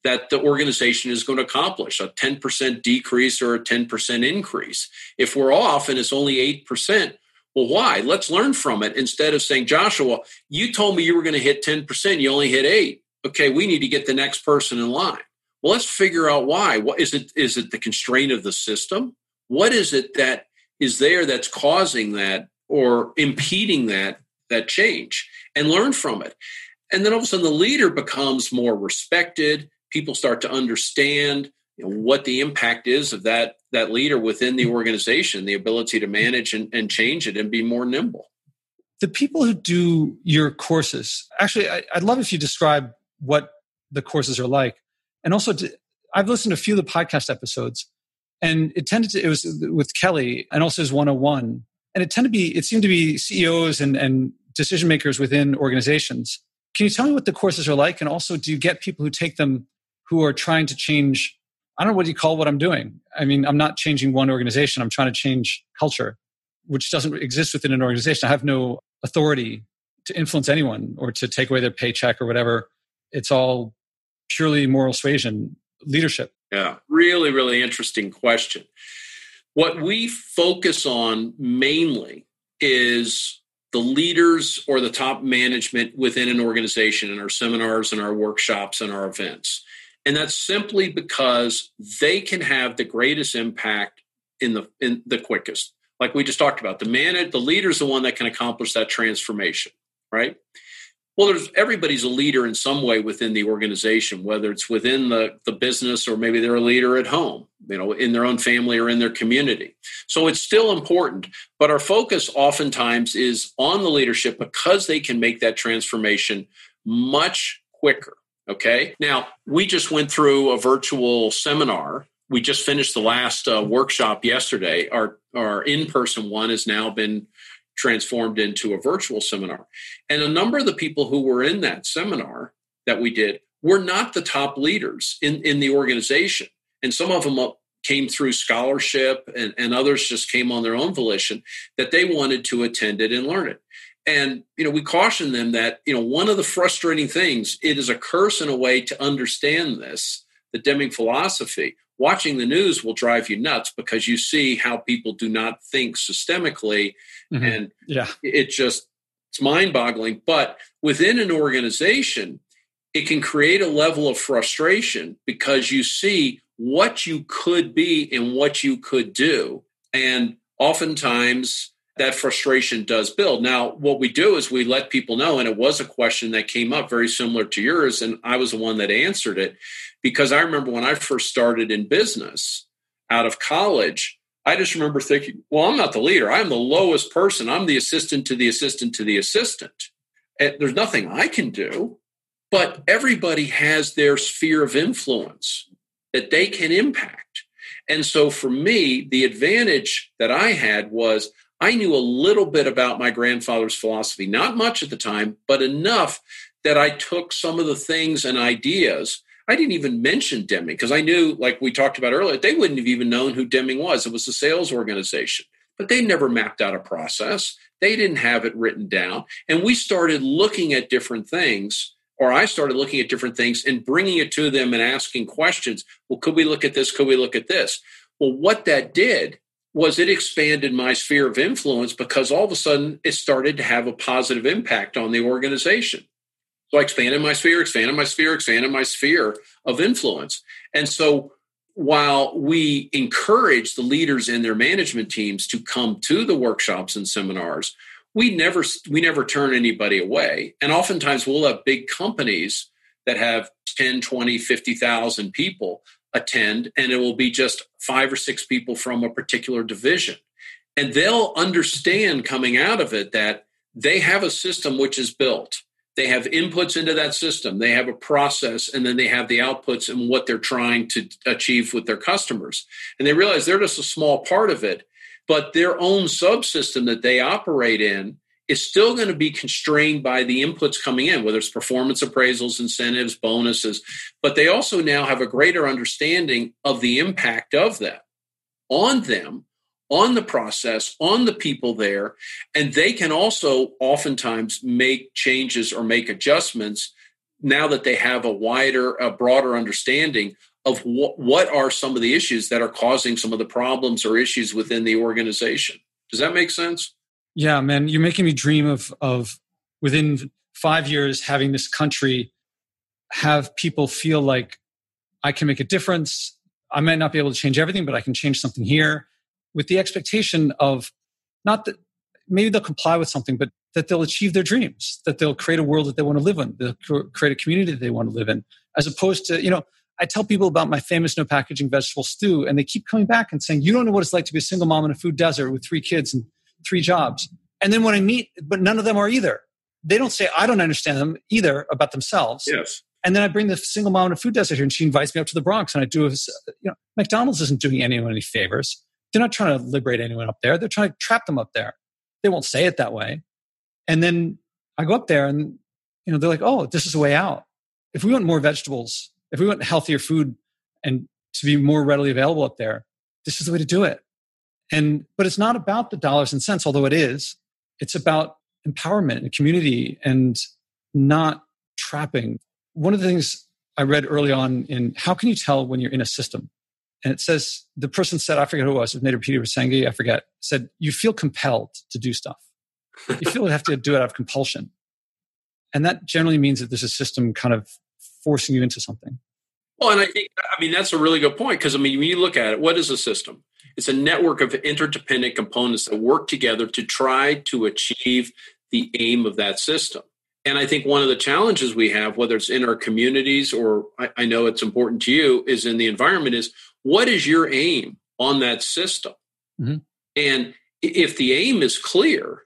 that the organization is going to accomplish a 10% decrease or a 10% increase. If we're off and it's only 8%, well, why? Let's learn from it instead of saying, Joshua, you told me you were going to hit 10%, you only hit 8. Okay, we need to get the next person in line. Well, let's figure out why. What is it? Is it the constraint of the system? What is it that is there that's causing that or impeding that that change and learn from it and then all of a sudden the leader becomes more respected people start to understand you know, what the impact is of that that leader within the organization the ability to manage and, and change it and be more nimble.
The people who do your courses actually I, would love if you describe what the courses are like. And also to, i've listened to a few of the podcast episodes and it tended to it was with kelly and also his 101 and it tended to be it seemed to be ceos and, and decision makers within organizations. Can you tell me what the courses are like? And also do you get people who take them who are trying to change i don't know what you call what i'm doing. I mean i'm not changing one organization. I'm trying to change culture which doesn't exist within an organization. I have no authority to influence anyone or to take away their paycheck or whatever. It's all purely moral suasion leadership.
Yeah, really, really interesting question. What we focus on mainly is the leaders or the top management within an organization in our seminars and our workshops and our events. And that's simply because they can have the greatest impact in the in the quickest. Like we just talked about, the man the leader is the one that can accomplish that transformation, right? Well, there's everybody's a leader in some way within the organization, whether it's within the, the business or maybe they're a leader at home, you know, in their own family or in their community. So it's still important, but our focus oftentimes is on the leadership because they can make that transformation much quicker. Okay. Now, we just went through a virtual seminar. We just finished the last uh, workshop yesterday. Our, our in person one has now been transformed into a virtual seminar. And a number of the people who were in that seminar that we did were not the top leaders in, in the organization. And some of them came through scholarship and, and others just came on their own volition that they wanted to attend it and learn it. And, you know, we caution them that, you know, one of the frustrating things, it is a curse in a way to understand this, the Deming philosophy. Watching the news will drive you nuts because you see how people do not think systemically. Mm-hmm. And yeah. it just, it's mind boggling. But within an organization, it can create a level of frustration because you see what you could be and what you could do. And oftentimes, that frustration does build. Now, what we do is we let people know, and it was a question that came up very similar to yours, and I was the one that answered it because I remember when I first started in business out of college, I just remember thinking, well, I'm not the leader. I'm the lowest person. I'm the assistant to the assistant to the assistant. And there's nothing I can do, but everybody has their sphere of influence that they can impact. And so for me, the advantage that I had was I knew a little bit about my grandfather's philosophy, not much at the time, but enough that I took some of the things and ideas. I didn't even mention Deming because I knew, like we talked about earlier, they wouldn't have even known who Deming was. It was a sales organization, but they never mapped out a process. They didn't have it written down. And we started looking at different things, or I started looking at different things and bringing it to them and asking questions. Well, could we look at this? Could we look at this? Well, what that did was it expanded my sphere of influence because all of a sudden it started to have a positive impact on the organization. So I expanded my sphere, expanded my sphere, expanded my sphere of influence. And so while we encourage the leaders and their management teams to come to the workshops and seminars, we never we never turn anybody away. And oftentimes we'll have big companies that have 10, 20, 50,000 people attend, and it will be just five or six people from a particular division. And they'll understand coming out of it that they have a system which is built. They have inputs into that system, they have a process, and then they have the outputs and what they're trying to achieve with their customers. And they realize they're just a small part of it, but their own subsystem that they operate in is still going to be constrained by the inputs coming in, whether it's performance appraisals, incentives, bonuses. But they also now have a greater understanding of the impact of that on them, on the process, on the people there. And they can also oftentimes make changes or make adjustments now that they have a wider, a broader understanding of what, what are some of the issues that are causing some of the problems or issues within the organization. Does that make sense?
Yeah, man, you're making me dream of of within five years having this country have people feel like I can make a difference. I might not be able to change everything, but I can change something here with the expectation of not that maybe they'll comply with something, but that they'll achieve their dreams, that they'll create a world that they want to live in, they'll create a community that they want to live in, as opposed to, you know, I tell people about my famous no packaging vegetable stew, and they keep coming back and saying, You don't know what it's like to be a single mom in a food desert with three kids and three jobs. And then when I meet, but none of them are either. They don't say, I don't understand them either about themselves.
Yes.
And then I bring the single mom in a food desert here and she invites me up to the Bronx and I do, a, you know, McDonald's isn't doing anyone any favors. They're not trying to liberate anyone up there. They're trying to trap them up there. They won't say it that way. And then I go up there and, you know, they're like, oh, this is a way out. If we want more vegetables, if we want healthier food and to be more readily available up there, this is the way to do it. And, but it's not about the dollars and cents, although it is it's about empowerment and community and not trapping. One of the things I read early on in how can you tell when you're in a system? And it says, the person said, I forget who it was, Nader Peter Rasengi, I forget, said, you feel compelled to do stuff. You feel you have to do it out of compulsion. And that generally means that there's a system kind of forcing you into something.
Well, and I think, I mean, that's a really good point because, I mean, when you look at it, what is a system? It's a network of interdependent components that work together to try to achieve the aim of that system. And I think one of the challenges we have, whether it's in our communities or I, I know it's important to you, is in the environment is what is your aim on that system? Mm-hmm. And if the aim is clear,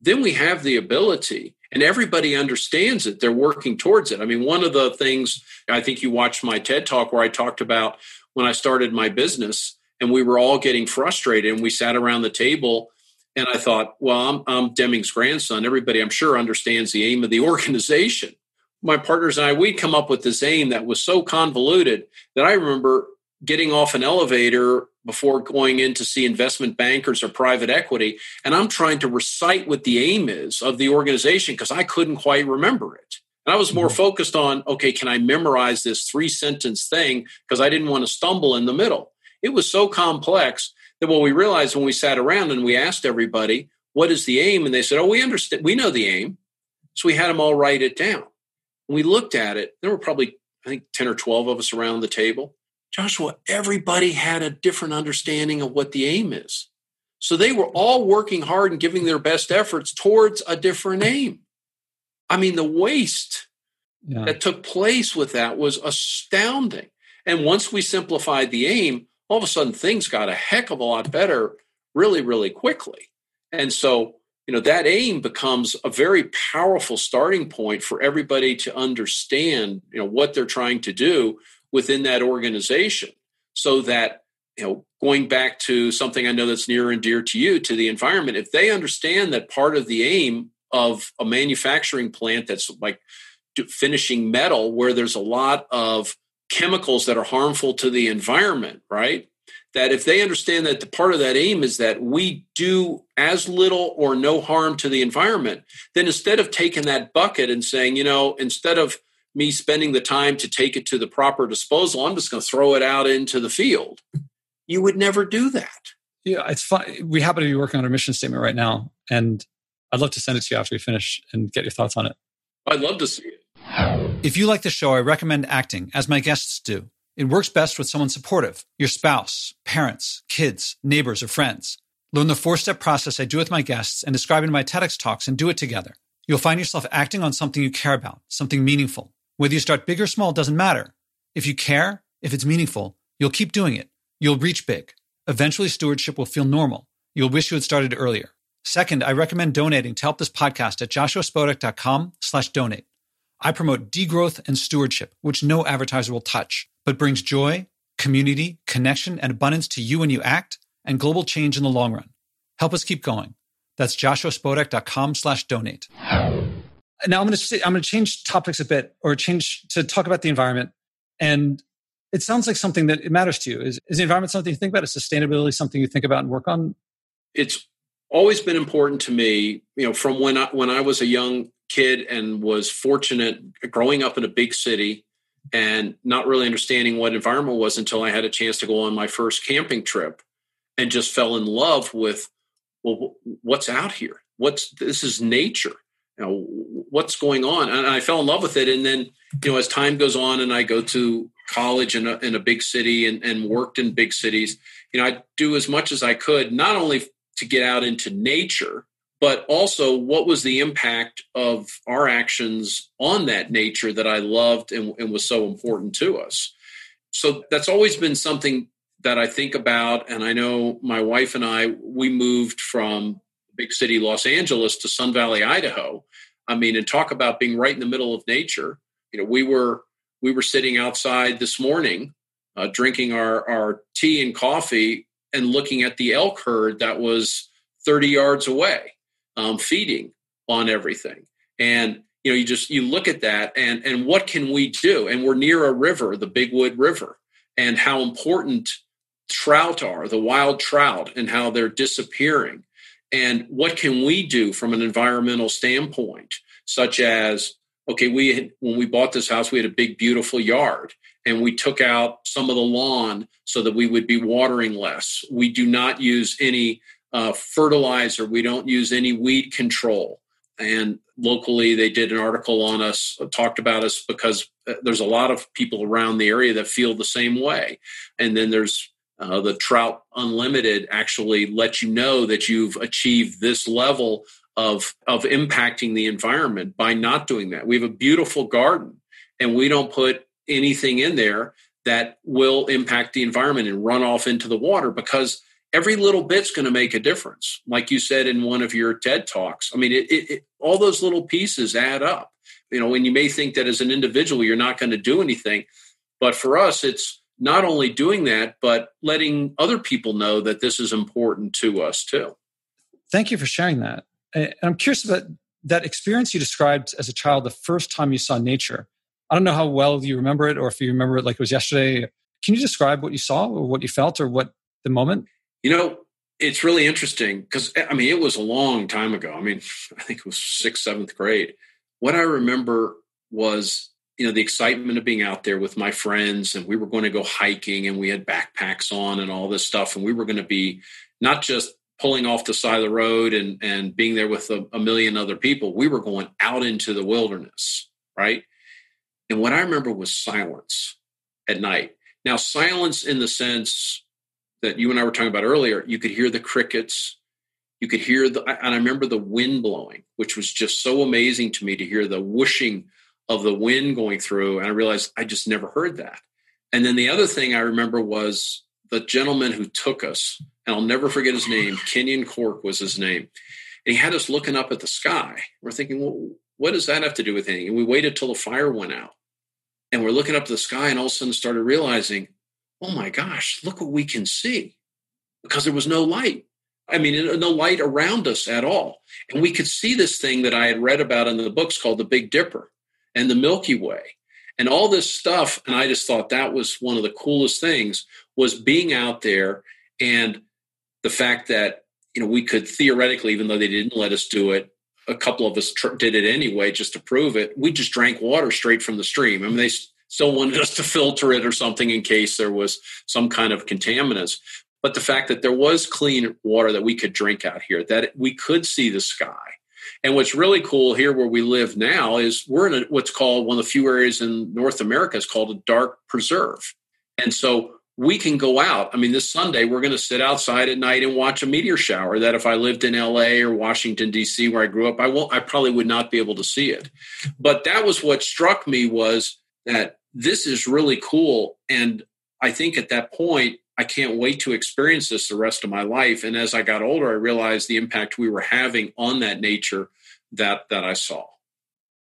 then we have the ability and everybody understands it. They're working towards it. I mean, one of the things I think you watched my TED talk where I talked about when I started my business and we were all getting frustrated and we sat around the table and I thought, well, I'm, I'm Deming's grandson. Everybody, I'm sure, understands the aim of the organization. My partners and I, we'd come up with this aim that was so convoluted that I remember getting off an elevator before going in to see investment bankers or private equity. And I'm trying to recite what the aim is of the organization because I couldn't quite remember it. And I was more mm-hmm. focused on, okay, can I memorize this three sentence thing? Because I didn't want to stumble in the middle. It was so complex that what we realized when we sat around and we asked everybody, what is the aim? And they said, oh, we understand, we know the aim. So we had them all write it down. When we looked at it, there were probably, I think, 10 or 12 of us around the table. Joshua, everybody had a different understanding of what the aim is. So they were all working hard and giving their best efforts towards a different aim. I mean, the waste yeah. that took place with that was astounding. And once we simplified the aim, all of a sudden things got a heck of a lot better really, really quickly. And so, you know, that aim becomes a very powerful starting point for everybody to understand, you know, what they're trying to do within that organization so that you know going back to something i know that's near and dear to you to the environment if they understand that part of the aim of a manufacturing plant that's like finishing metal where there's a lot of chemicals that are harmful to the environment right that if they understand that the part of that aim is that we do as little or no harm to the environment then instead of taking that bucket and saying you know instead of me spending the time to take it to the proper disposal. I'm just going to throw it out into the field. You would never do that.
Yeah, it's fun. We happen to be working on a mission statement right now, and I'd love to send it to you after we finish and get your thoughts on it.
I'd love to see it.
If you like the show, I recommend acting, as my guests do. It works best with someone supportive your spouse, parents, kids, neighbors, or friends. Learn the four step process I do with my guests and describe in my TEDx talks and do it together. You'll find yourself acting on something you care about, something meaningful. Whether you start big or small doesn't matter. If you care, if it's meaningful, you'll keep doing it. You'll reach big. Eventually, stewardship will feel normal. You'll wish you had started earlier. Second, I recommend donating to help this podcast at joshuaspodek.com slash donate. I promote degrowth and stewardship, which no advertiser will touch, but brings joy, community, connection, and abundance to you when you act and global change in the long run. Help us keep going. That's joshuaspodek.com slash donate now I'm going to I'm going to change topics a bit or change to talk about the environment. And it sounds like something that it matters to you. Is, is the environment something you think about? Is sustainability something you think about and work on?
It's always been important to me. You know, from when I, when I was a young kid and was fortunate growing up in a big city and not really understanding what environment was until I had a chance to go on my first camping trip and just fell in love with well what's out here? What's this is nature. You know what's going on? And i fell in love with it. And then you know as time goes on and i go to college in a, in a big city and, and worked in big cities you know i do as much as i could not only to get out into nature but also what was the impact of our actions on that nature that i loved and, and was so important to us so that's always been something that i think about and i know my wife and i we moved from big city Los Angeles to Sun Valley, Idaho. I mean, and talk about being right in the middle of nature. You know, we were we were sitting outside this morning, uh, drinking our our tea and coffee, and looking at the elk herd that was 30 yards away, um, feeding on everything. And you know, you just you look at that, and and what can we do? And we're near a river, the Big Wood River, and how important trout are, the wild trout, and how they're disappearing and what can we do from an environmental standpoint such as okay we had, when we bought this house we had a big beautiful yard and we took out some of the lawn so that we would be watering less we do not use any uh, fertilizer. We don't use any weed control. And locally they did an article on us uh, talked about us because uh, there's a lot of people around the area that feel the same way. And then there's uh, the Trout Unlimited actually lets you know that you've achieved this level of of impacting the environment by not doing that. We have a beautiful garden and we don't put anything in there that will impact the environment and run off into the water because every little bit's going to make a difference. Like you said in one of your TED talks. I mean, it, it, it, all those little pieces add up. You know, and you may think that as an individual, you're not going to do anything. But for us, it's not only doing that, but letting other people know that this is important to us too.
Thank you for sharing that. I'm curious about that experience you described as a child, the first time you saw nature. I don't know how well you remember it or if you remember it like it was yesterday. Can you describe what you saw or what you felt or what the moment?
You know, it's really interesting because eh, I mean, it was a long time ago. I mean, I think it was sixth, seventh grade. What I remember was, you know, the excitement of being out there with my friends and we were going to go hiking and we had backpacks on and all this stuff. And we were going to be not just pulling off the side of the road and, and being there with a, a million other people. We were going out into the wilderness, right? And what I remember was silence at night. Now, silence in the sense that you and I were talking about earlier, you could hear the crickets. You could hear the, and I remember the wind blowing, which was just so amazing to me to hear the whooshing of the wind going through. And I realized I just never heard that. And then the other thing I remember was the gentleman who took us, and I'll never forget his name, Kenyon Cork was his name. And he had us looking up at the sky. We're thinking, well, what does that have to do with anything? And we waited till the fire went out and we're looking up to the sky and all of a sudden started realizing oh my gosh look what we can see because there was no light i mean no light around us at all and we could see this thing that i had read about in the books called the big dipper and the milky way and all this stuff and i just thought that was one of the coolest things was being out there and the fact that you know we could theoretically even though they didn't let us do it a couple of us tr- did it anyway just to prove it. We just drank water straight from the stream. I mean, they still wanted us to filter it or something in case there was some kind of contaminants. But the fact that there was clean water that we could drink out here, that we could see the sky. And what's really cool here where we live now is we're in a, what's called one of the few areas in North America is called a dark preserve. And so we can go out. I mean, this Sunday, we're going to sit outside at night and watch a meteor shower that if I lived in LA or Washington, D.C., where I grew up, I, won't, I probably would not be able to see it. But that was what struck me was that this is really cool. And I think at that point, I can't wait to experience this the rest of my life. And as I got older, I realized the impact we were having on that nature that, that I saw.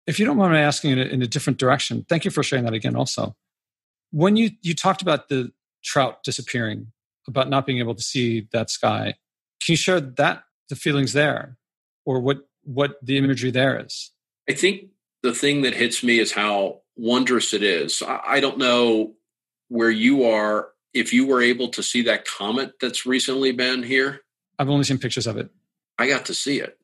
If you don't mind me asking in a, in a different direction, thank you for sharing that again also when you you talked about the trout disappearing, about not being able to see that sky. Can you share that the feelings there, or what what the imagery there is?
I think the thing that hits me is how wondrous it is. I don't know where you are if you were able to see that comet that's recently been here.
I've only seen pictures of it.
I got to see it.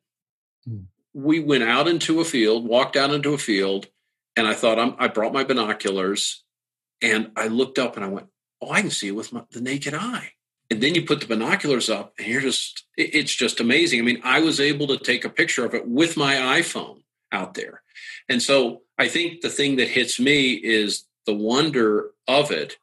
Hmm. We went out into a field, walked out into a field, and I thought I'm, I brought my binoculars, and I looked up and I went, oh, I can see it with my, the naked eye. And then you put the binoculars up, and you're just, it's just amazing. I mean, I was able to take a picture of it with my iPhone out there. And so I think the thing that hits me is the wonder of it.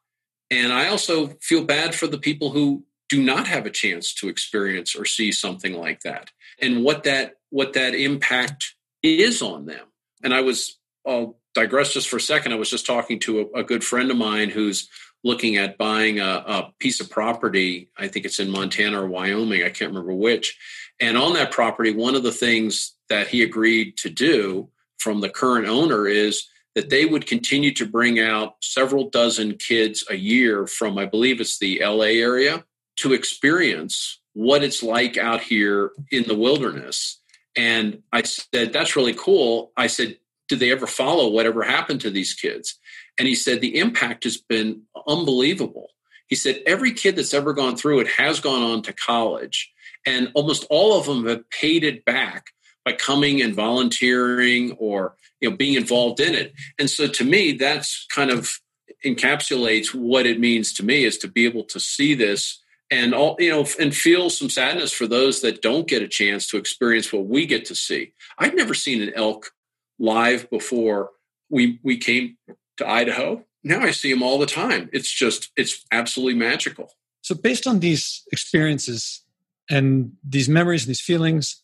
And I also feel bad for the people who do not have a chance to experience or see something like that and what that what that impact is on them. And I was I'll digress just for a second. I was just talking to a, a good friend of mine who's looking at buying a, a, piece of property. I think it's in Montana or Wyoming. I can't remember which. And on that property, one of the things that he agreed to do from the current owner is that they would continue to bring out several dozen kids a year from, I believe it's the LA area, to experience what it's like out here in the wilderness. And I said, That's really cool. I said, Did they ever follow whatever happened to these kids? And he said the impact has been unbelievable. He said every kid that's ever gone through it has gone on to college, and almost all of them have paid it back by coming and volunteering or you know being involved in it. And so to me, that's kind of encapsulates what it means to me is to be able to see this and all you know and feel some sadness for those that don't get a chance to experience what we get to see. I'd never seen an elk live before we we came to Idaho. Now I see them all the time. It's just, it's absolutely magical.
So, based on these experiences and these memories and these feelings,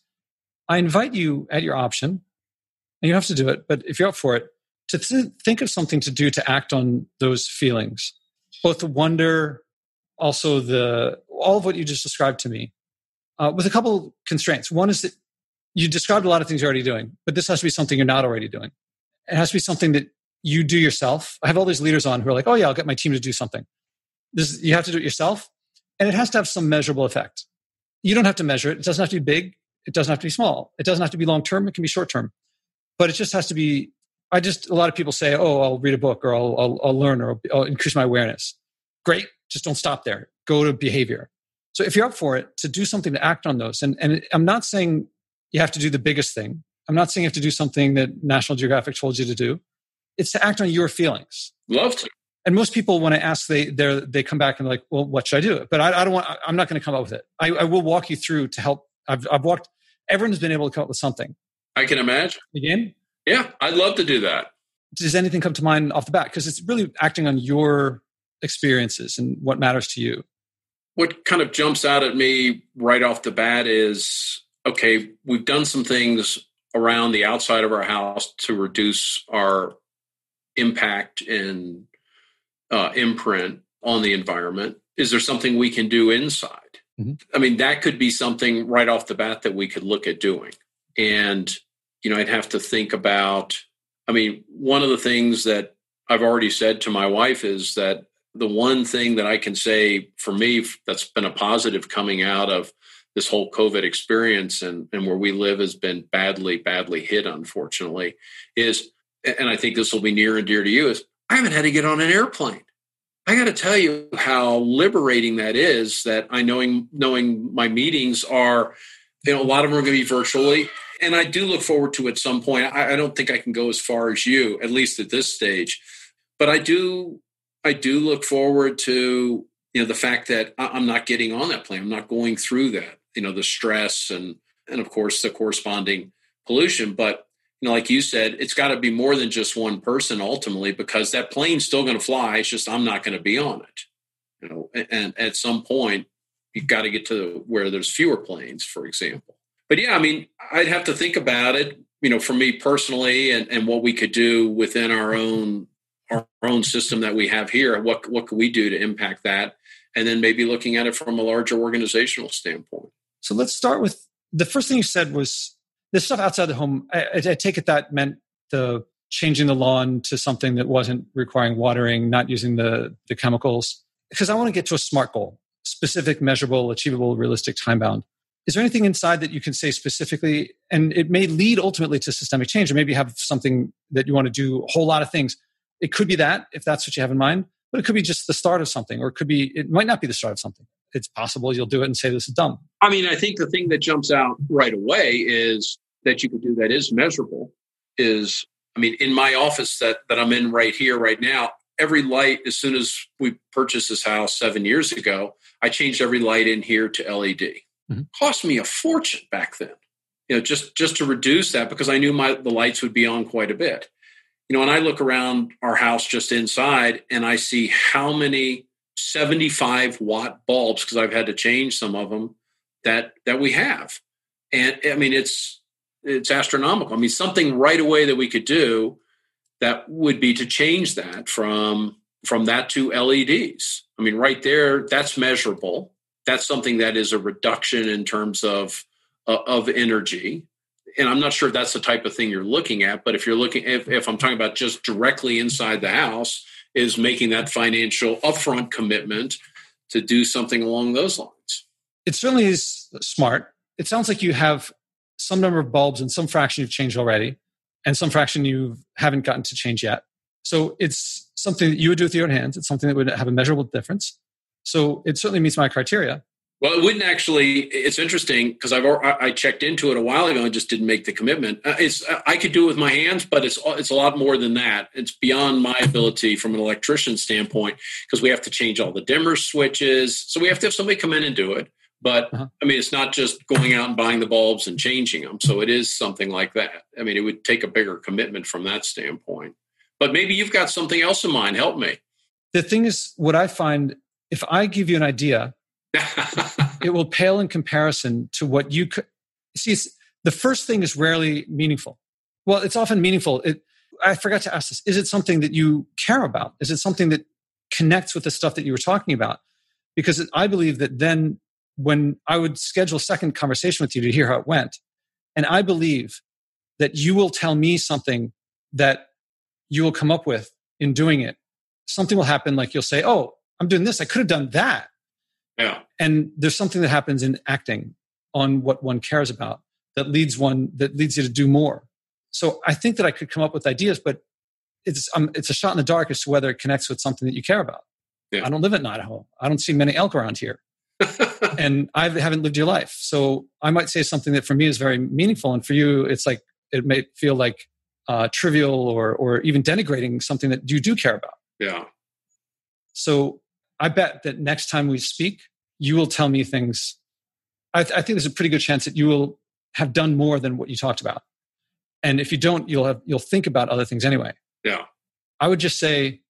I invite you at your option, and you have to do it, but if you're up for it, to th- think of something to do to act on those feelings, both the wonder, also the all of what you just described to me, uh, with a couple constraints. One is that you described a lot of things you're already doing, but this has to be something you're not already doing. It has to be something that you do yourself. I have all these leaders on who are like, "Oh yeah, I'll get my team to do something." This you have to do it yourself, and it has to have some measurable effect. You don't have to measure it. It doesn't have to be big. It doesn't have to be small. It doesn't have to be long term. It can be short term, but it just has to be. I just a lot of people say, "Oh, I'll read a book, or I'll I'll, I'll learn, or I'll increase my awareness." Great, just don't stop there. Go to behavior. So if you're up for it, to do something to act on those, and and I'm not saying you have to do the biggest thing. I'm not saying you have to do something that National Geographic told you to do. It's to act on your feelings.
Love to.
And most people, when I ask, they they they come back and they're like, "Well, what should I do?" But I, I don't want. I'm not going to come up with it. I, I will walk you through to help. I've I've walked. Everyone's been able to come up with something.
I can imagine.
Again,
yeah, I'd love to do that.
Does anything come to mind off the bat? Because it's really acting on your experiences and what matters to you.
What kind of jumps out at me right off the bat is okay, we've done some things around the outside of our house to reduce our impact and uh, imprint on the environment. Is there something we can do inside? Mm-hmm. I mean, that could be something right off the bat that we could look at doing. And, you know, I'd have to think about, I mean, one of the things that I've already said to my wife is that the one thing that I can say for me that's been a positive coming out of this whole COVID experience and, and where we live has been badly, badly hit, unfortunately, is, and I think this will be near and dear to you, is I haven't had to get on an airplane. I got to tell you how liberating that is. That I knowing knowing my meetings are, you know, a lot of them are going to be virtually, and I do look forward to at some point. I, I don't think I can go as far as you, at least at this stage, but I do. I do look forward to you know the fact that I'm not getting on that plane. I'm not going through that you know the stress and and of course the corresponding pollution but know like you said it's got to be more than just one person ultimately because that plane's still going to fly it's just i'm not going to be on it. You know and, and at some point you've got to get to where there's fewer planes for example. But yeah i mean i'd have to think about it you know for me personally and, and what we could do within our own our own system that we have here what what can we do to impact that? And then maybe looking at it from a larger organizational standpoint.
So let's start with the first thing you said was the stuff outside the home. I, I take it that meant the changing the lawn to something that wasn't requiring watering, not using the, the chemicals. Because I want to get to a SMART goal, specific, measurable, achievable, realistic, time bound. Is there anything inside that you can say specifically? And it may lead ultimately to systemic change, or maybe you have something that you want to do a whole lot of things. It could be that, if that's what you have in mind, but it could be just the start of something, or it could be, it might not be the start of something it's possible you'll do it and say this is dumb.
I mean, I think the thing that jumps out right away is that you could do that is measurable. Is I mean, in my office that that I'm in right here, right now, every light as soon as we purchased this house seven years ago, I changed every light in here to LED. Mm-hmm. Cost me a fortune back then. You know, just just to reduce that because I knew my the lights would be on quite a bit. You know, and I look around our house just inside and I see how many 75 watt bulbs because I've had to change some of them that that we have. And I mean it's it's astronomical. I mean something right away that we could do that would be to change that from from that to LEDs. I mean right there that's measurable. That's something that is a reduction in terms of uh, of energy. And I'm not sure if that's the type of thing you're looking at, but if you're looking if, if I'm talking about just directly inside the house, is making that financial upfront commitment to do something along those lines.
It certainly is smart. It sounds like you have some number of bulbs and some fraction you've changed already, and some fraction you haven't gotten to change yet. So it's something that you would do with your own hands. It's something that would have a measurable difference. So it certainly meets my criteria.
Well, it wouldn't actually. It's interesting because I've I checked into it a while ago and just didn't make the commitment. Uh, it's I could do it with my hands, but it's it's a lot more than that. It's beyond my ability from an electrician standpoint because we have to change all the dimmer switches. So we have to have somebody come in and do it. But uh-huh. I mean, it's not just going out and buying the bulbs and changing them. So it is something like that. I mean, it would take a bigger commitment from that standpoint. But maybe you've got something else in mind. Help me.
The thing is, what I find if I give you an idea it will pale in comparison to what you could see. the first thing is rarely meaningful. Well, it's often meaningful. It, I forgot to ask this. Is it something that you care about? Is it something that connects with the stuff that you were talking about? Because I believe that then when I would schedule a second conversation with you to hear how it went, and I believe that you will tell me something that you will come up with in doing it. Something will happen, like you'll say, Oh, I'm doing this. I could have done that.
Yeah.
And there's something that happens in acting on what one cares about that leads one, that leads you to do more. So I think that I could come up with ideas, but it's, um, it's a shot in the dark as to whether it connects with something that you care about. Yeah. I don't live in Idaho. I don't see many elk around here. And I haven't lived your life. So I might say something that for me is very meaningful. And for you, it's like, it may feel like uh, trivial or, or even denigrating something that you do care about.
Yeah.
So I bet that next time we speak, you will tell me things. I, th- I think there's a pretty good chance that you will have done more than what you talked about. And if you don't, you'll have you'll think about other things anyway.
Yeah.
I would just say,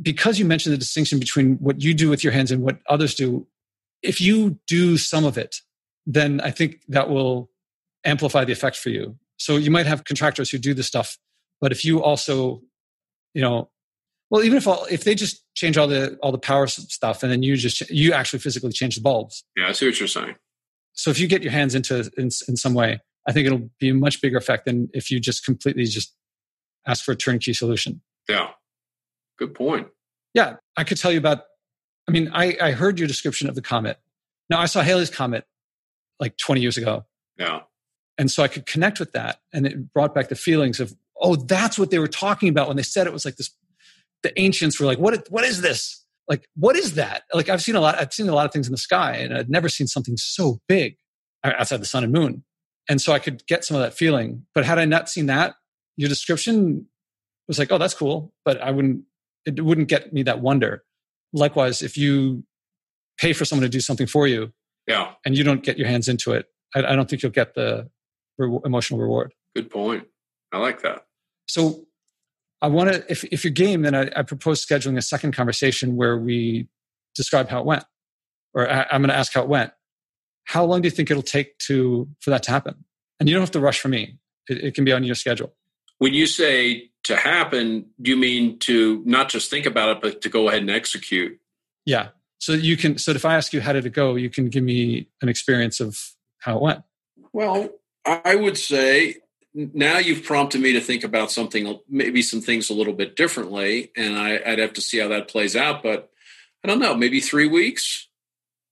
because you mentioned the distinction between what you do with your hands and what others do, if you do some of it, then I think that will amplify the effect for you. So you might have contractors who do the stuff, but if you also, you know, well, even if all, if they just change all the all the power stuff, and then you just you actually physically change the bulbs.
Yeah, I see what you're saying.
So if you get your hands into in, in some way, I think it'll be a much bigger effect than if you just completely just ask for a turnkey solution.
Yeah, good point.
Yeah, I could tell you about. I mean, I, I heard your description of the comet. Now I saw Halley's comet like 20 years ago.
Yeah.
And so I could connect with that. And it brought back the feelings of, oh, that's what they were talking about when they said it was like this the ancients were like, what, what is this? Like, what is that? Like, I've seen a lot, I've seen a lot of things in the sky and I'd never seen something so big uh, outside the sun and moon. And so I could get some of that feeling. But had I not seen that, your description was like, oh, that's cool. But I wouldn't, it wouldn't get me that wonder. Likewise, if you pay for someone to do something for you,
yeah,
and you don't get your hands into it, I, I don't think you'll get the re- emotional reward.
Good point. I like that.
So I want to, if, if you're game, then I, I, propose scheduling a second conversation where we describe how it went, or I, I'm going to ask how it went. How long do you think it'll take to for that to happen? And you don't have to rush for me. It, it can be on your schedule.
When you say to happen, do you mean to not just think about it, but to go ahead and execute?
Yeah. So you can. So if I ask you how did it go, you can give me an experience of how it went.
Well, I would say now you've prompted me to think about something, maybe some things a little bit differently, and I, would have to see how that plays out. But I don't know, maybe three weeks,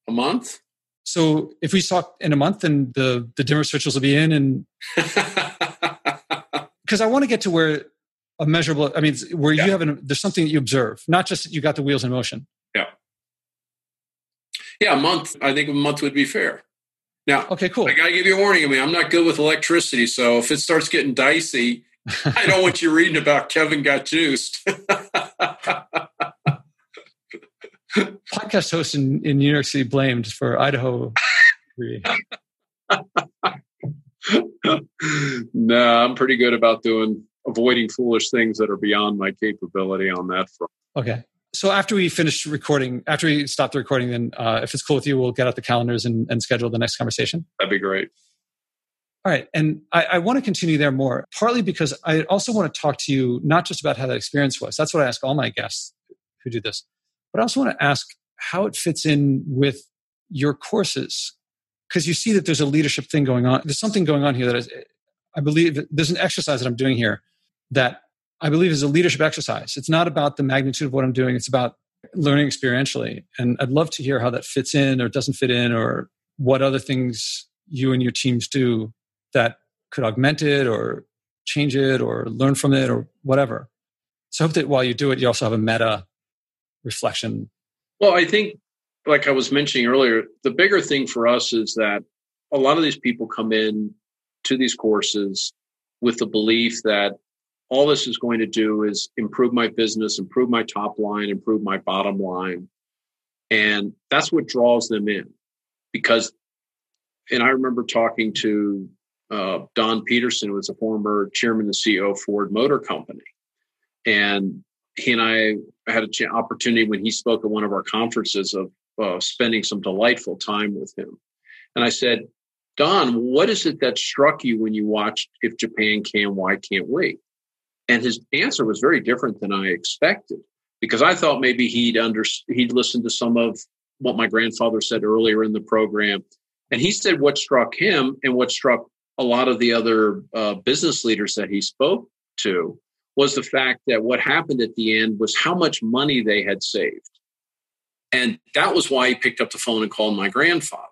a month.
So if we talk in a month, then the the dimmer switches will be in, and because I want to get to where a measurable, I mean, where yeah. you have an there's something that you observe, not just that you got the wheels in motion.
Yeah, yeah, a month. I think a month would be fair. Now,
okay, cool.
I gotta give you a warning. I mean, I'm not good with electricity, so if it starts getting dicey, I don't want you reading about Kevin got juiced.
Podcast host in, in New York City blamed for Idaho.
no, I'm pretty good about doing avoiding foolish things that are beyond my capability on that front.
Okay so after we finish recording, after we stop the recording, then uh, if it's cool with you, we'll get out the calendars and, and schedule the next conversation.
That'd be great.
All right. And I, I, want to continue there more, partly because I also want to talk to you not just about how that experience was. That's what I ask all my guests who do this. But I also want to ask how it fits in with your courses. Because you see that there's a leadership thing going on. There's something going on here that is, I believe there's an exercise that I'm doing here that I believe is a leadership exercise. It's not about the magnitude of what I'm doing. It's about learning experientially. And I'd love to hear how that fits in or doesn't fit in or what other things you and your teams do that could augment it or change it or learn from it or whatever. So I hope that while you do it, you also have a meta reflection.
Well, I think, like I was mentioning earlier, the bigger thing for us is that a lot of these people come in to these courses with the belief that all this is going to do is improve my business, improve my top line, improve my bottom line. And that's what draws them in. Because, and I remember talking to uh, Don Petersen, who was a former chairman and CEO of Ford Motor Company. And he and I had an opportunity when he spoke at one of our conferences of uh, spending some delightful time with him. And I said, Don, what is it that struck you when you watched If Japan Can, Why Can't We? And his answer was very different than I expected because I thought maybe he'd under he'd listened to some of what my grandfather said earlier in the program, and he said what struck him and what struck a lot of the other uh, business leaders that he spoke to was the fact that what happened at the end was how much money they had saved, and that was why he picked up the phone and called my grandfather.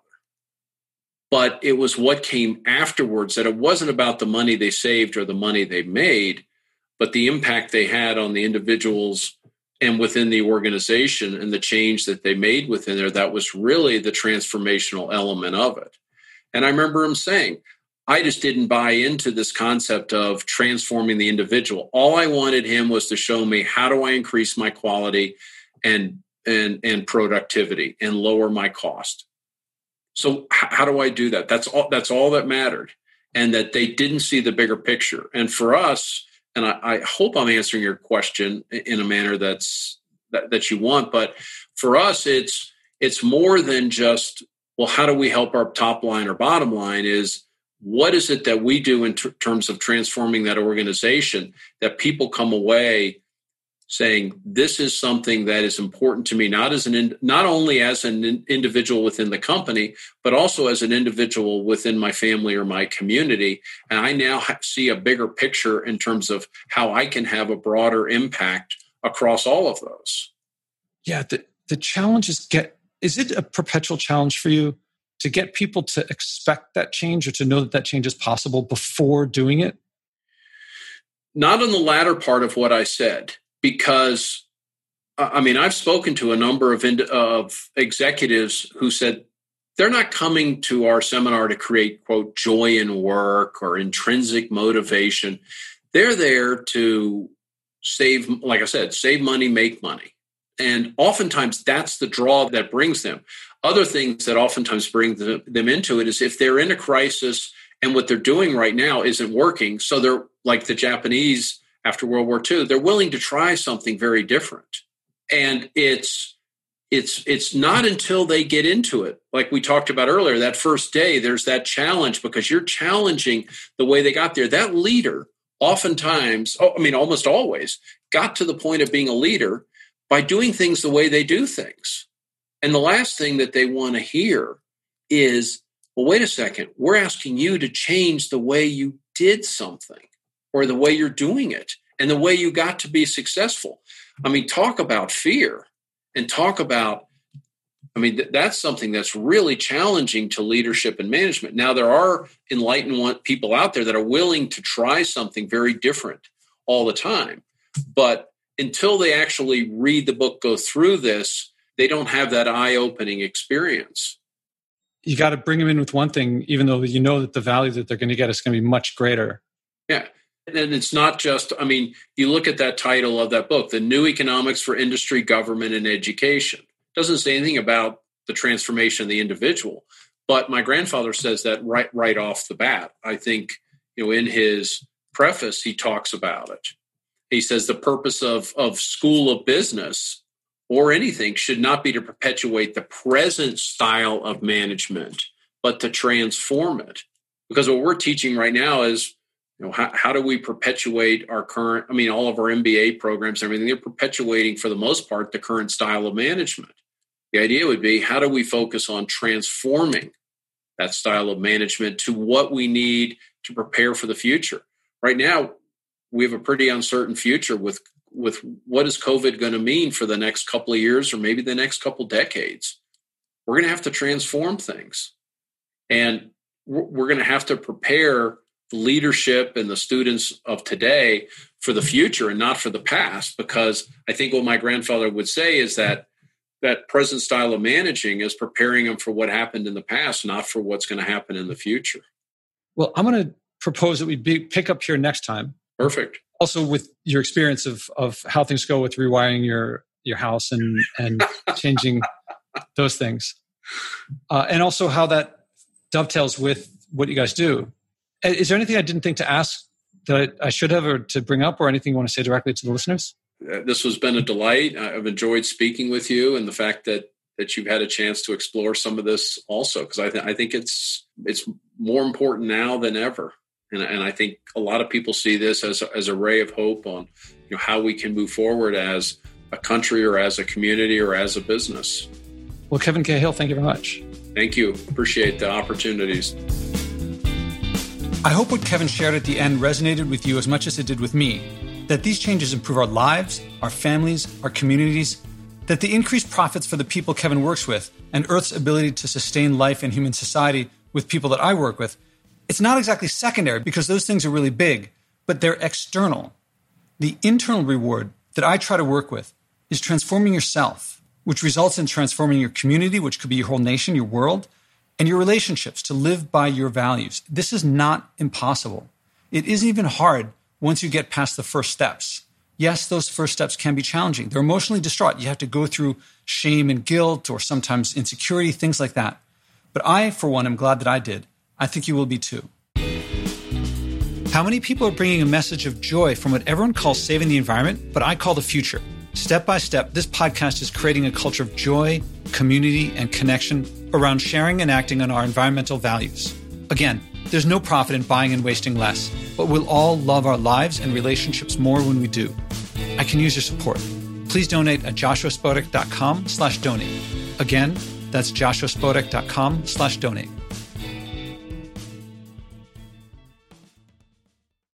But it was what came afterwards that it wasn't about the money they saved or the money they made, but the impact they had on the individuals and within the organization and the change that they made within there that was really the transformational element of it. And i remember him saying i just didn't buy into this concept of transforming the individual. All i wanted him was to show me how do i increase my quality and and and productivity and lower my cost. So how do i do that? That's all that's all that mattered and that they didn't see the bigger picture. And for us and I, I, hope I'm answering your question in a manner that's that, that you want. But for us, it's it's more than just well, how do we help our top line or bottom line? Is what is it that we do in ter- terms of transforming that organization that people come away saying this is something that is important to me not as an in, not only as an in, individual within the company but also as an individual within my family or my community. And i now see a bigger picture in terms of how i can have a broader impact across all of those.
Yeah the, the challenge is get is it a perpetual challenge for you to get people to expect that change or to know that that change is possible before doing it?
Not in the latter part of what i said because I mean, I've spoken to a number of, of executives who said they're not coming to our seminar to create, quote, joy in work or intrinsic motivation. They're there to save, like I said, save money, make money. And oftentimes that's the draw that brings them. Other things that oftentimes bring them into it is if they're in a crisis and what they're doing right now isn't working. So they're like the Japanese after World War II, they're willing to try something very different. And it's it's it's not until they get into it like we talked about earlier that first day there's that challenge because you're challenging the way they got there. That leader oftentimes oh, i mean almost always got to the point of being a leader by doing things the way they do things. And the last thing that they want to hear is well wait a second we're asking you to change the way you did something or the way you're doing it and the way you got to be successful. I mean, talk about fear and talk about, I mean, th- that's something that's really challenging to leadership and management. Now, there are enlightened people out there that are willing to try something very different all the time. But until they actually read the book, go through this, they don't have that eye opening experience.
You got to bring them in with one thing, even though you know that the value that they're going to get is going to be much greater.
Yeah. And it's not just, I mean, you look at that title of that book, The New Economics for Industry, Government, and Education. It doesn't say anything about the transformation of the individual. But my grandfather says that right right off the bat. I think, you know, in his preface, he talks about it. He says the purpose of, of school of business or anything should not be to perpetuate the present style of management, but to transform it. Because what we're teaching right now is you know how, how do we perpetuate our current i mean all of our mba programs everything they're perpetuating for the most part the current style of management. The idea would be how do we focus on transforming that style of management to what we need to prepare for the future? Right now we have a pretty uncertain future with with what is covid going to mean for the next couple of years or maybe the next couple decades. We're going to have to transform things. And we're going to have to prepare leadership and the students of today for the future and not for the past because i think what my grandfather would say is that that present style of managing is preparing them for what happened in the past not for what's going to happen in the future.
Well i'm going to propose that we be, pick up here next time.
Perfect.
Also with your experience of of how things go with rewiring your your house and and changing those things. Uh, and also how that dovetails with what you guys do is there anything I didn't think to ask that I should have or to bring up or anything you want to say directly to the listeners?
Uh, this has been a delight. I've enjoyed speaking with you and the fact that that you've had a chance to explore some of this also, because I, th- I think it's it's more important now than ever. And, and I think a lot of people see this as a, as a ray of hope on you know, how we can move forward as a country or as a community or as a business.
Well, Kevin Cahill, thank you very much.
Thank you. Appreciate the opportunities.
I hope what Kevin shared at the end resonated with you as much as it did with me. That these changes improve our lives, our families, our communities, that the increased profits for the people Kevin works with and Earth's ability to sustain life and human society with people that I work with, it's not exactly secondary because those things are really big, but they're external. The internal reward that I try to work with is transforming yourself, which results in transforming your community, which could be your whole nation, your world, and your relationships to live by your values. This is not impossible. It isn't even hard once you get past the first steps. Yes, those first steps can be challenging. They're emotionally distraught. You have to go through shame and guilt or sometimes insecurity, things like that. But I, for one, am glad that I did. I think you will be too. How many people are bringing a message of joy from what everyone calls saving the environment, but I call the future? Step by step, this podcast is creating a culture of joy, community, and connection around sharing and acting on our environmental values. Again, there's no profit in buying and wasting less, but we'll all love our lives and relationships more when we do. I can use your support. Please donate at joshuaspodek.com slash donate. Again, that's joshuaspodek.com slash donate.